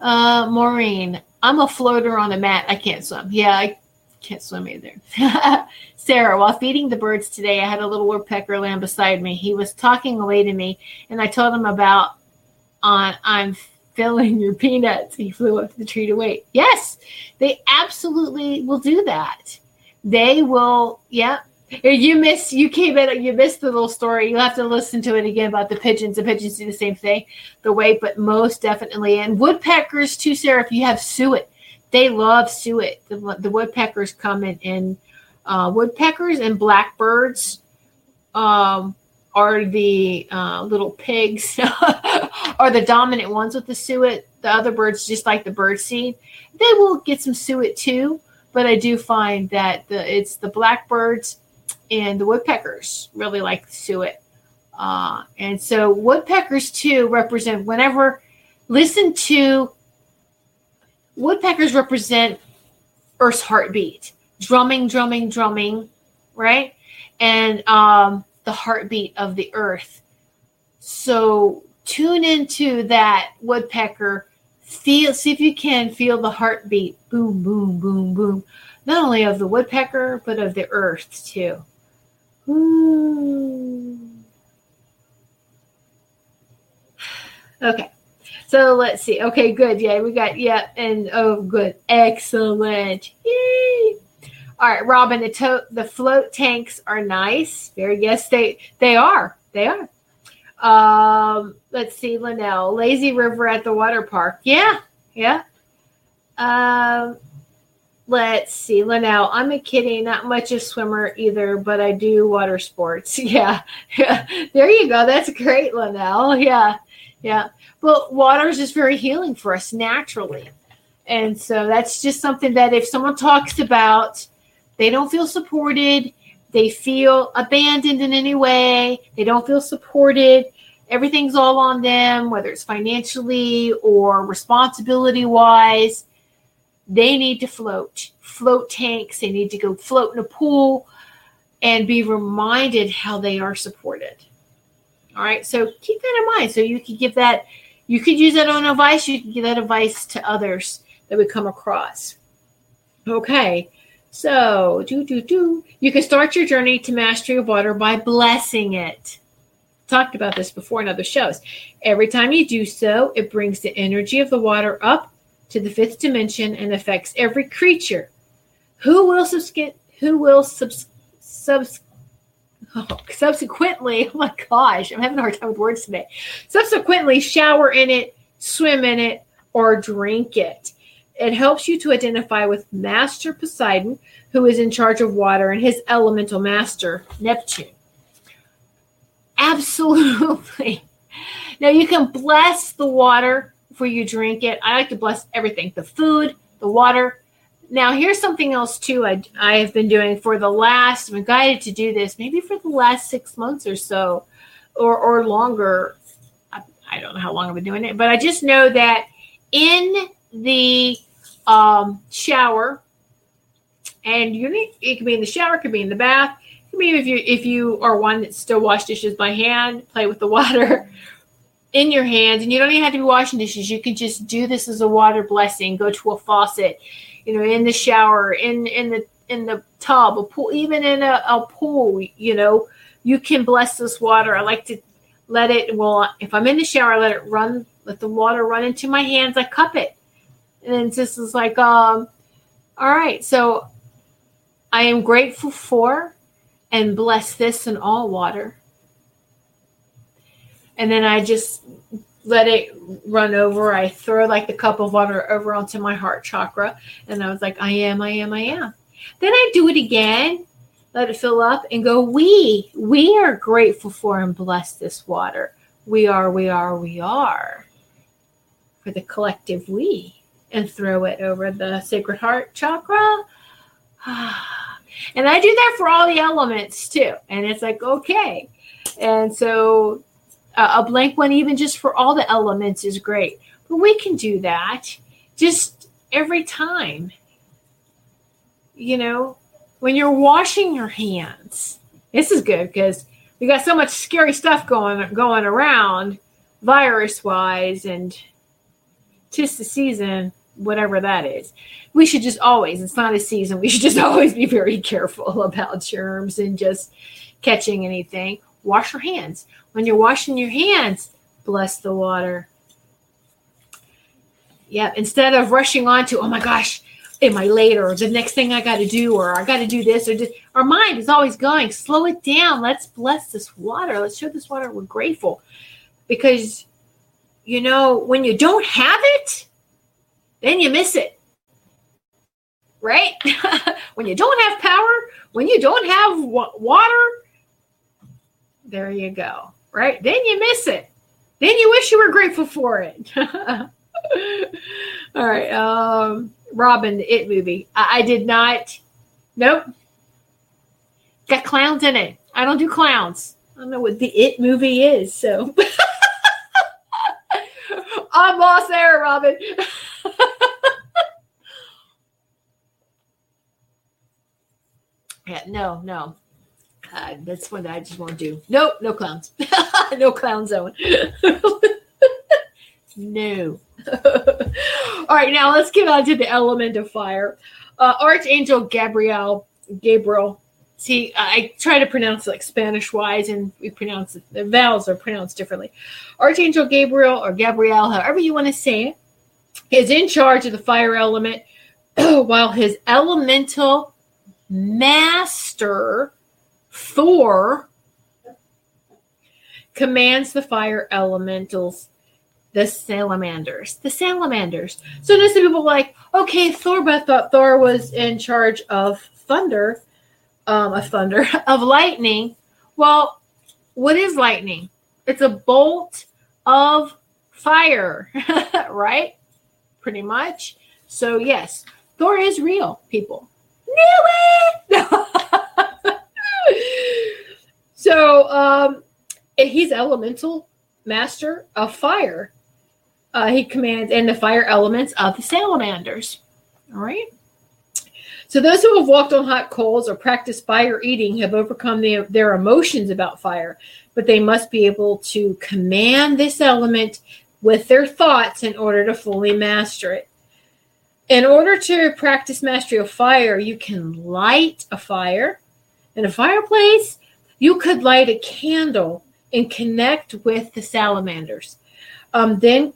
Uh, Maureen, I'm a floater on a mat. I can't swim. Yeah, I can't swim either. <laughs> Sarah, while feeding the birds today, I had a little woodpecker land beside me. He was talking away to me, and I told him about on I'm filling your peanuts. He flew up to the tree to wait. Yes, they absolutely will do that. They will, yeah. You miss, you came in, you missed the little story. You'll have to listen to it again about the pigeons. The pigeons do the same thing, the wait, but most definitely. And woodpeckers too, Sarah, if you have suet, they love suet. The, the woodpeckers come in, in uh, woodpeckers and blackbirds um, are the uh, little pigs <laughs> are the dominant ones with the suet. The other birds, just like the bird seed, they will get some suet too. But I do find that the it's the blackbirds and the woodpeckers really like the suet. Uh, and so woodpeckers too represent whenever listen to woodpeckers represent Earth's heartbeat, drumming, drumming, drumming, right? And um, the heartbeat of the earth. So tune into that woodpecker. Feel, see if you can feel the heartbeat, boom, boom, boom, boom, not only of the woodpecker but of the earth too. Ooh. <sighs> Okay. So let's see. Okay, good. Yeah, we got yeah, and oh, good, excellent. Yay! All right, Robin. The to- the float tanks are nice. Very yes, they they are. They are. Um, let's see, Linnell. Lazy River at the water park. Yeah, yeah. Um, let's see, Linnell. I'm a kidding, not much a swimmer either, but I do water sports. <laughs> Yeah, yeah. <laughs> There you go. That's great, Linnell. Yeah, yeah. But water is just very healing for us naturally, and so that's just something that if someone talks about they don't feel supported. They feel abandoned in any way. They don't feel supported. Everything's all on them, whether it's financially or responsibility wise. They need to float, float tanks. They need to go float in a pool and be reminded how they are supported. All right. So keep that in mind. So you could give that, you could use that on advice. You can give that advice to others that we come across. Okay. So, do do do. You can start your journey to mastery of water by blessing it. Talked about this before in other shows. Every time you do so, it brings the energy of the water up to the fifth dimension and affects every creature. Who will subs- who will subs- subs- <laughs> subsequently, oh my gosh, I'm having a hard time with words today. Subsequently, shower in it, swim in it, or drink it. It helps you to identify with Master Poseidon, who is in charge of water, and his elemental master, Neptune. Absolutely. Now you can bless the water before you drink it. I like to bless everything the food, the water. Now, here's something else too I, I have been doing for the last, I've been guided to do this maybe for the last six months or so, or, or longer. I, I don't know how long I've been doing it, but I just know that in the um, shower, and you need it can be in the shower, it could be in the bath. Could be if you if you are one that still wash dishes by hand, play with the water <laughs> in your hands, and you don't even have to be washing dishes. You can just do this as a water blessing. Go to a faucet, you know, in the shower, in in the in the tub, a pool, even in a, a pool. You know, you can bless this water. I like to let it. Well, if I'm in the shower, I let it run. Let the water run into my hands. I cup it and then just is like, um, all right, so I am grateful for and bless this and all water. And then I just let it run over. I throw like the cup of water over onto my heart chakra. And I was like, I am, I am, I am. Then I do it again, let it fill up and go, we, we are grateful for and bless this water. We are, we are, we are for the collective we. And throw it over the sacred heart chakra. <sighs> And I do that for all the elements too. And it's like, okay. And so a blank one, even just for all the elements, is great. But we can do that just every time. You know, when you're washing your hands, this is good because we got so much scary stuff going going around, virus wise, and tis the season, whatever that is. We should just always, it's not a season, we should just <laughs> always be very careful about germs and just catching anything. Wash your hands. When you're washing your hands, bless the water. Yeah, instead of rushing on to, oh my gosh, am I late or the next thing I got to do or I got to do this or just, our mind is always going. Slow it down. Let's bless this water. Let's show this water we're grateful because you know when you don't have it, then you miss it. Right? <laughs> when you don't have power, when you don't have water, there you go. Right? Then you miss it. Then you wish you were grateful for it. <laughs> All right. Um, Robin, the It movie. I, I did not. Nope. Got clowns in it. I don't do clowns. I don't know what the It movie is. So <laughs> I'm lost there, Robin. <laughs> yeah, no, no. Uh, that's one that I just won't do. Nope, no clowns. <laughs> no clown zone. <laughs> no. <laughs> All right, now let's get on to the element of fire. Uh, Archangel Gabriel, Gabriel. See, I try to pronounce it like Spanish wise, and we pronounce it, the vowels are pronounced differently. Archangel Gabriel or Gabriel, however you want to say it, is in charge of the fire element, <clears throat> while his elemental master Thor commands the fire elementals, the salamanders. The salamanders. So now some people like, okay, Thor, but I thought Thor was in charge of thunder, um, of thunder, <laughs> of lightning. Well, what is lightning? It's a bolt of fire, <laughs> right? Pretty much. So yes, Thor is real, people. Knew it. <laughs> so um, he's elemental master of fire. Uh, he commands and the fire elements of the salamanders. All right. So those who have walked on hot coals or practiced fire eating have overcome the, their emotions about fire, but they must be able to command this element with their thoughts in order to fully master it. In order to practice mastery of fire, you can light a fire in a fireplace. You could light a candle and connect with the salamanders. Um, then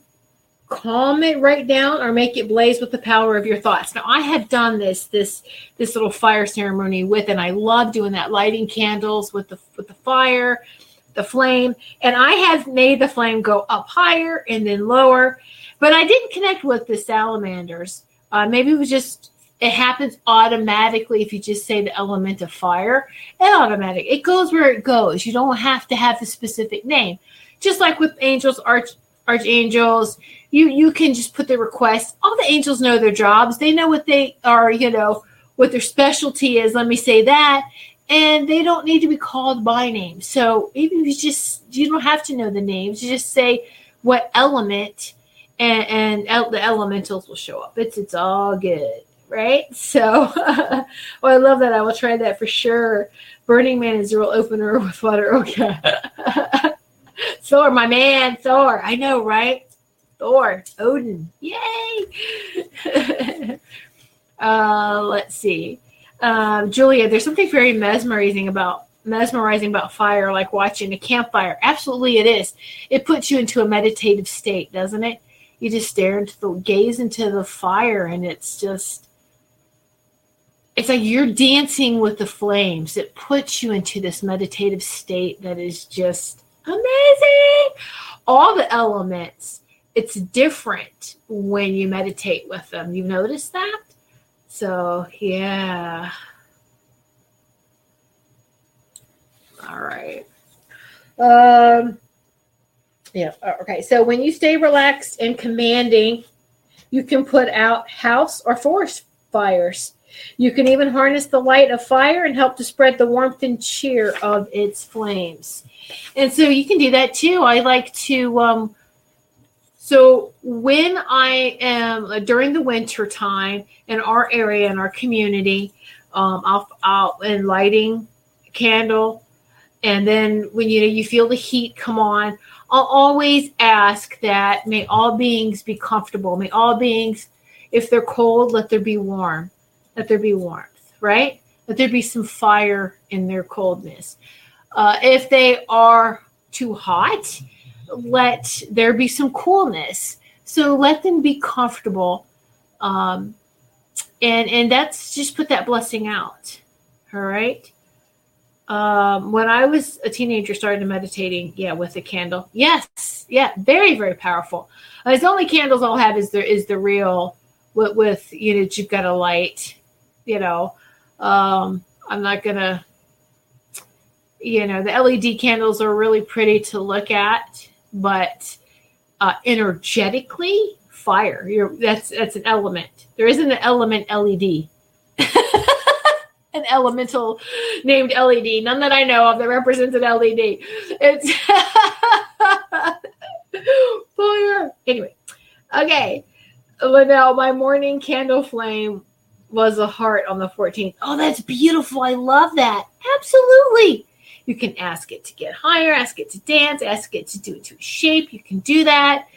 calm it right down or make it blaze with the power of your thoughts. Now I have done this this this little fire ceremony with and I love doing that lighting candles with the with the fire, the flame, and I have made the flame go up higher and then lower, but I didn't connect with the salamanders. Uh, maybe it was just it happens automatically if you just say the element of fire. It automatic. It goes where it goes. You don't have to have the specific name. Just like with angels, arch archangels, you you can just put the request. All the angels know their jobs. They know what they are, you know, what their specialty is. Let me say that. And they don't need to be called by name. So even if you just you don't have to know the names, you just say what element and, and el- the elementals will show up. It's it's all good, right? So, well, <laughs> I love that. I will try that for sure. Burning Man is a real opener <laughs> with water. Okay, <laughs> Thor, my man, Thor. I know, right? Thor, Odin. Yay! uh, let's see, um, Julia. There's something very mesmerizing about mesmerizing about fire, like watching a campfire. Absolutely, it is. It puts you into a meditative state, doesn't it? You just stare into the gaze into the fire, and it's just it's like you're dancing with the flames. It puts you into this meditative state that is just amazing. All the elements, it's different when you meditate with them. You notice that? So, yeah. All right. Um, yeah. Okay. So when you stay relaxed and commanding, you can put out house or forest fires. You can even harness the light of fire and help to spread the warmth and cheer of its flames. And so you can do that too. I like to, um, so when I am uh, during the winter time in our area, in our community, um, I'll, I'll, and lighting candle and then when you know you feel the heat come on i'll always ask that may all beings be comfortable may all beings if they're cold let there be warm let there be warmth right let there be some fire in their coldness uh, if they are too hot let there be some coolness so let them be comfortable um, and and that's just put that blessing out all right um, when I was a teenager, started meditating, yeah, with a candle. Yes, yeah, very, very powerful. Uh, the only candles I'll have is there is the real with, with you know you've got a light. You know, um, I'm not gonna. You know, the LED candles are really pretty to look at, but uh, energetically, fire. You're that's that's an element. There isn't an element LED. <laughs> an elemental named LED, none that I know of that represents an LED. It's <laughs> fire. Anyway, okay. Linnell, my morning candle flame was a heart on the 14th. Oh, that's beautiful. I love that. Absolutely. You can ask it to get higher, ask it to dance, ask it to do it to a shape. You can do that.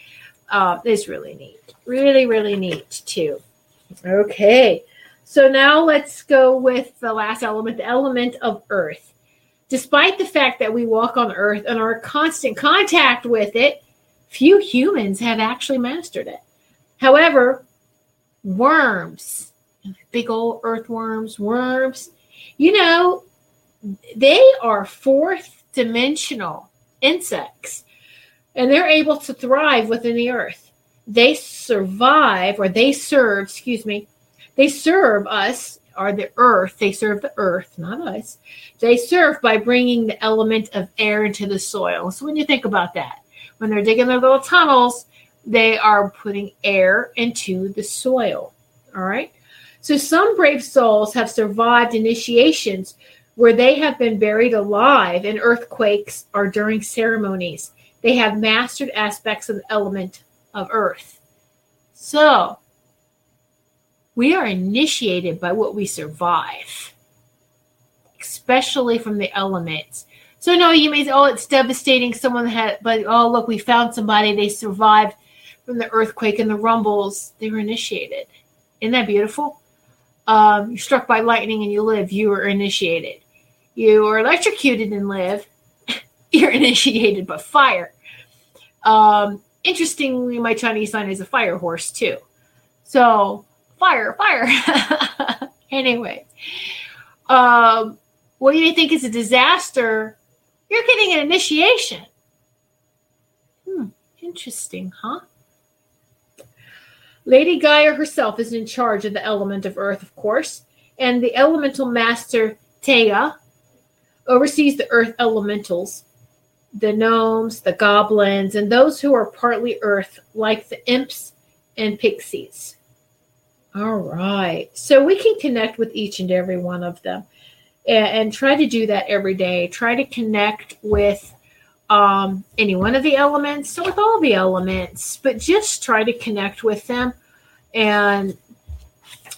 Uh, it's really neat. Really, really neat, too. Okay. So now let's go with the last element, the element of earth. Despite the fact that we walk on earth and are in constant contact with it, few humans have actually mastered it. However, worms, big old earthworms, worms, you know, they are fourth dimensional insects and they're able to thrive within the earth. They survive or they serve, excuse me, they serve us, or the earth, they serve the earth, not us. They serve by bringing the element of air into the soil. So when you think about that, when they're digging their little tunnels, they are putting air into the soil. All right. So some brave souls have survived initiations where they have been buried alive in earthquakes or during ceremonies. They have mastered aspects of the element of earth. So we are initiated by what we survive, especially from the elements. So no, you may say, oh, it's devastating. Someone had, but oh, look, we found somebody. They survived from the earthquake and the rumbles. They were initiated. Isn't that beautiful? Um, you're struck by lightning and you live. You were initiated. You are electrocuted and live. <laughs> you're initiated by fire. Um, interestingly, my Chinese sign is a fire horse too. So fire, fire. <laughs> anyway, um, what do you think is a disaster? You're getting an initiation. Hmm, interesting, huh? Lady Gaia herself is in charge of the element of earth, of course, and the elemental master Taya oversees the earth elementals, the gnomes, the goblins, and those who are partly earth, like the imps and pixies. All right. So we can connect with each and every one of them and, and try to do that every day. Try to connect with um, any one of the elements or with all the elements, but just try to connect with them and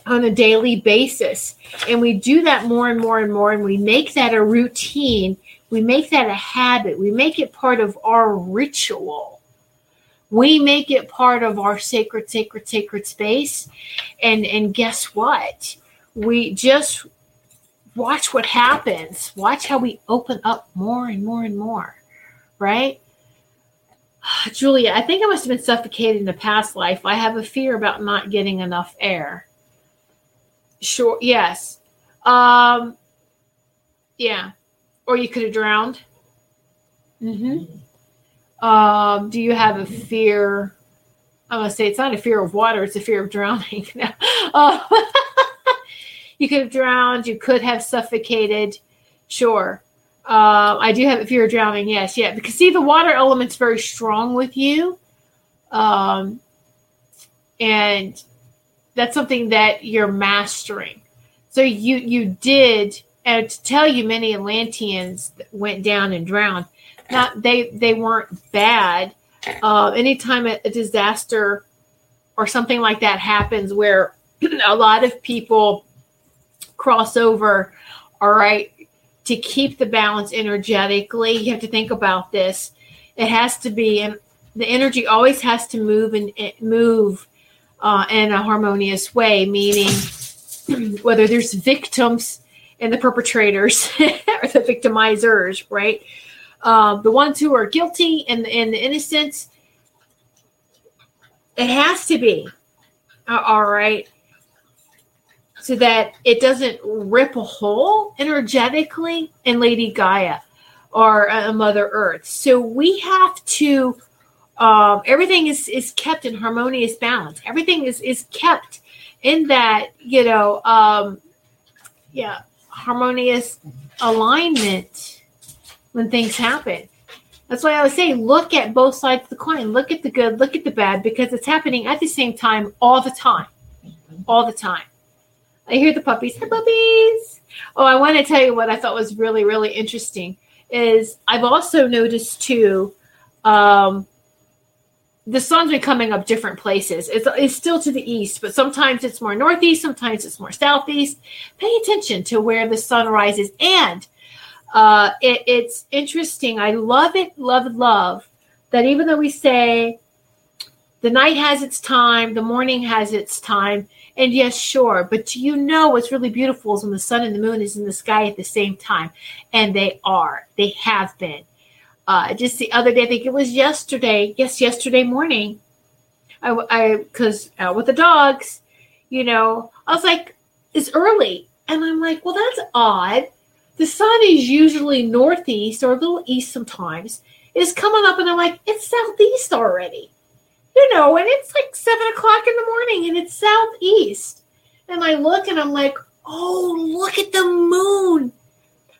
on a daily basis. And we do that more and more and more, and we make that a routine. We make that a habit. We make it part of our ritual we make it part of our sacred sacred sacred space and and guess what we just watch what happens watch how we open up more and more and more right <sighs> julia i think i must have been suffocated in a past life i have a fear about not getting enough air sure yes Um, yeah. Or you could have drowned. Mm-hmm. Um, do you have a fear? I'm gonna say it's not a fear of water; it's a fear of drowning. <laughs> uh, <laughs> you could have drowned. You could have suffocated. Sure. Uh, I do have a fear of drowning. Yes, yeah. Because see, the water element's very strong with you, um, and that's something that you're mastering. So you you did, and to tell you, many Atlanteans went down and drowned. Not they they weren't bad. Uh, anytime a, a disaster or something like that happens, where <clears throat> a lot of people cross over, all right, to keep the balance energetically, you have to think about this. It has to be, and the energy always has to move and move uh, in a harmonious way, meaning <clears throat> whether there's victims and the perpetrators <laughs> or the victimizers, right? Um, the ones who are guilty and, and the innocents, it has to be. Uh, all right so that it doesn't rip a hole energetically in Lady Gaia or uh, Mother Earth. So we have to. Um, everything is is kept in harmonious balance. Everything is is kept in that you know, um, yeah, harmonious alignment when things happen. That's why I was saying, look at both sides of the coin. Look at the good, look at the bad, because it's happening at the same time all the time, all the time. I hear the puppies. Hi, puppies. Oh, I want to tell you what I thought was really, really interesting is I've also noticed too, um, the sun's been coming up different places. It's, it's still to the east, but sometimes it's more northeast, sometimes it's more southeast. Pay attention to where the sun rises. And uh, it, it's interesting. I love it, love, love that even though we say the night has its time, the morning has its time, and yes, sure. But do you know what's really beautiful is when the sun and the moon is in the sky at the same time? And they are. They have been. Uh, just the other day, I think it was yesterday. Yes, yesterday morning. I, I, because out with the dogs, you know, I was like, it's early. And I'm like, well, that's odd. The sun is usually northeast or a little east sometimes. It's coming up, and I'm like, it's southeast already you know, and it's like seven o'clock in the morning and it's southeast. And I look and I'm like, oh, look at the moon.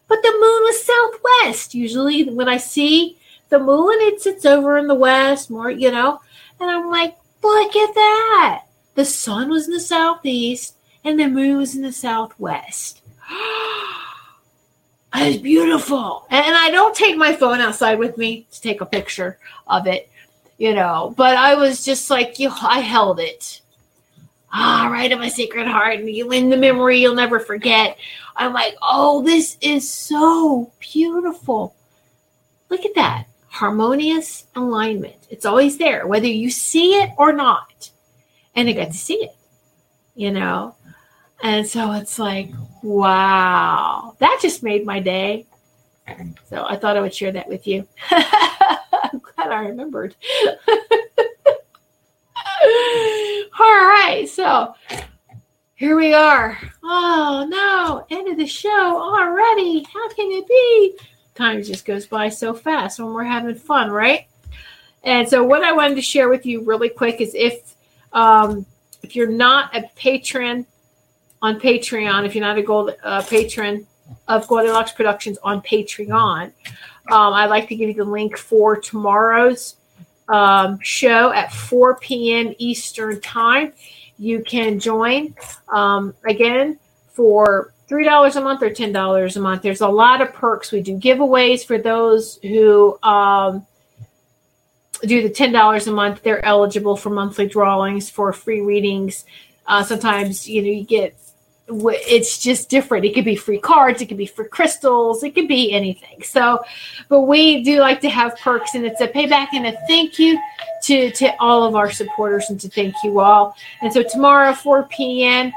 But the moon was southwest. Usually when I see the moon, it sits over in the west, more, you know. And I'm like, look at that. The sun was in the southeast and the moon was in the southwest. <gasps> It's beautiful. And I don't take my phone outside with me to take a picture of it you know. But I was just like, you, I held it. Ah, right in my sacred heart, and you in the memory you'll never forget. I'm like, oh, this is so beautiful. Look at that harmonious alignment. It's always there, whether you see it or not. And I got to see it, you know. And so it's like, wow, that just made my day. So I thought I would share that with you. <laughs> <laughs> I'm glad I remembered. <laughs> All right, so here we are. Oh no, end of the show already. How can it be? Time just goes by so fast when we're having fun, right? And so, what I wanted to share with you really quick is if um, if you're not a patron on Patreon, if you're not a gold uh, patron of Goldylocks Productions on Patreon, um, I'd like to give you the link for tomorrow's um, show at 4 p.m. Eastern Time. You can join um, again for $3 a month or $10 a month. There's a lot of perks. We do giveaways for those who um, do the $10 a month. They're eligible for monthly drawings for free readings. Uh, sometimes, you know, you get it's just different. It could be free cards, it could be free crystals, it could be anything. So, but we do like to have perks, and it's a payback and a thank you to to all of our supporters and to thank you all. And so tomorrow, 4 p.m.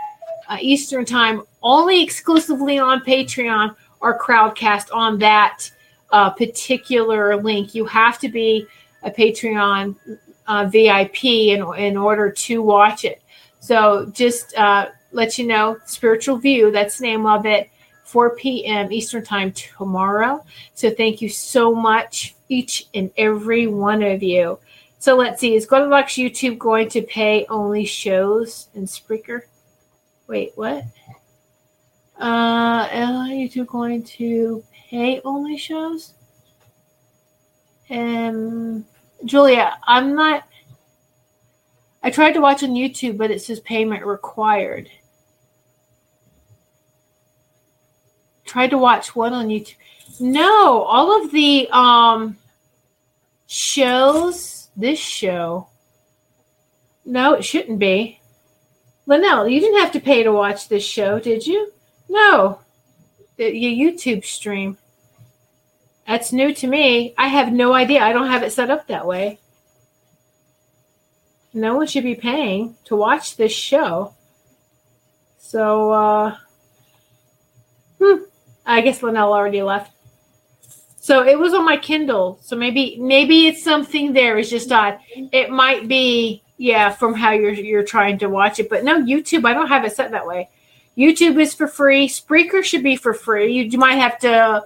Uh, Eastern time, only exclusively on Patreon or Crowdcast on that uh, particular link. You have to be a Patreon uh, VIP in in order to watch it. So just uh, let you know, Spiritual View, that's the name of it, 4 p.m. Eastern Time tomorrow. So thank you so much, each and every one of you. So let's see, is Goldylocks YouTube going to pay only shows and Spreaker? Wait, what? Uh, YouTube going to pay only shows? Um, Julia, I'm not. I tried to watch on YouTube, but it says payment required. Tried to watch one on YouTube. No, all of the um shows. This show. No, it shouldn't be. Linnell, you didn't have to pay to watch this show, did you? No. The, your YouTube stream. That's new to me. I have no idea. I don't have it set up that way. No one should be paying to watch this show. So, uh, hmm, I guess Linnell already left. So it was on my Kindle. So maybe maybe it's something there. It's just odd. It might be yeah from how you're you're trying to watch it. But no, YouTube. I don't have it set that way. YouTube is for free. Spreaker should be for free. You, you might have to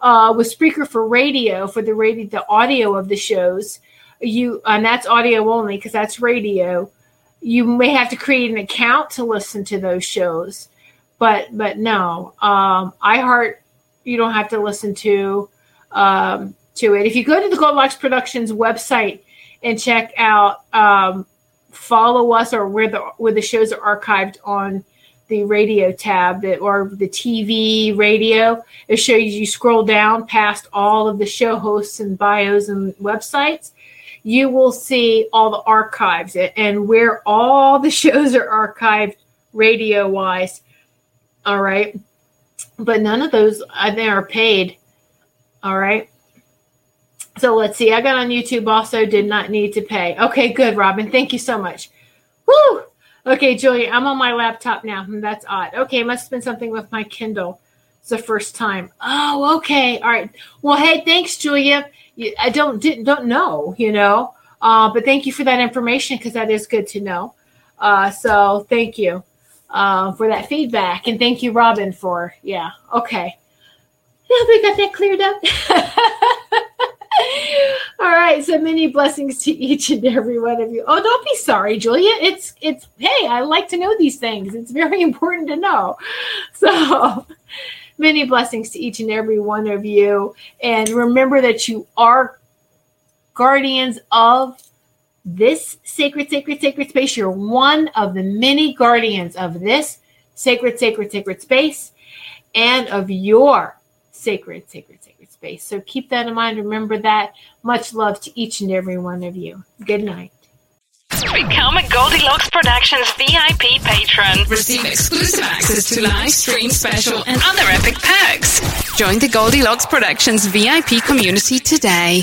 uh, with Spreaker for radio for the radio the audio of the shows. You and that's audio only because that's radio. You may have to create an account to listen to those shows, but but no, um, iHeart you don't have to listen to um, to it. If you go to the Goldylocks Productions website and check out um, follow us or where the where the shows are archived on the radio tab that, or the TV radio. It shows you scroll down past all of the show hosts and bios and websites. You will see all the archives and where all the <laughs> shows are archived radio wise. All right. But none of those I think are paid. All right. So let's see. I got on YouTube also, did not need to pay. Okay, good, Robin. Thank you so much. Woo! Okay, Julia, I'm on my laptop now. Hmm, that's odd. Okay, must have been something with my Kindle. It's the first time. Oh, okay. All right. Well, hey, thanks, Julia. I don't didn't don't know, you know, uh, but thank you for that information because that is good to know. Uh, so thank you uh, for that feedback, and thank you, Robin, for yeah. Okay. Yeah, we got that cleared up. <laughs> All right, so many blessings to each and every one of you. Oh, don't be sorry, Julia. It's it's hey, I like to know these things. It's very <laughs> important to know. So <laughs> many blessings to each and every one of you. And remember that you are guardians of this sacred, sacred, sacred space. You're one of the many guardians of this sacred, sacred, sacred space and of your sacred, sacred, sacred space. So keep that in mind. Remember that. Much love to each and every one of you. Good night. Become a Goldylocks Productions VIP patron. Receive exclusive access to live stream special and other epic perks. Join the Goldylocks Productions VIP community today.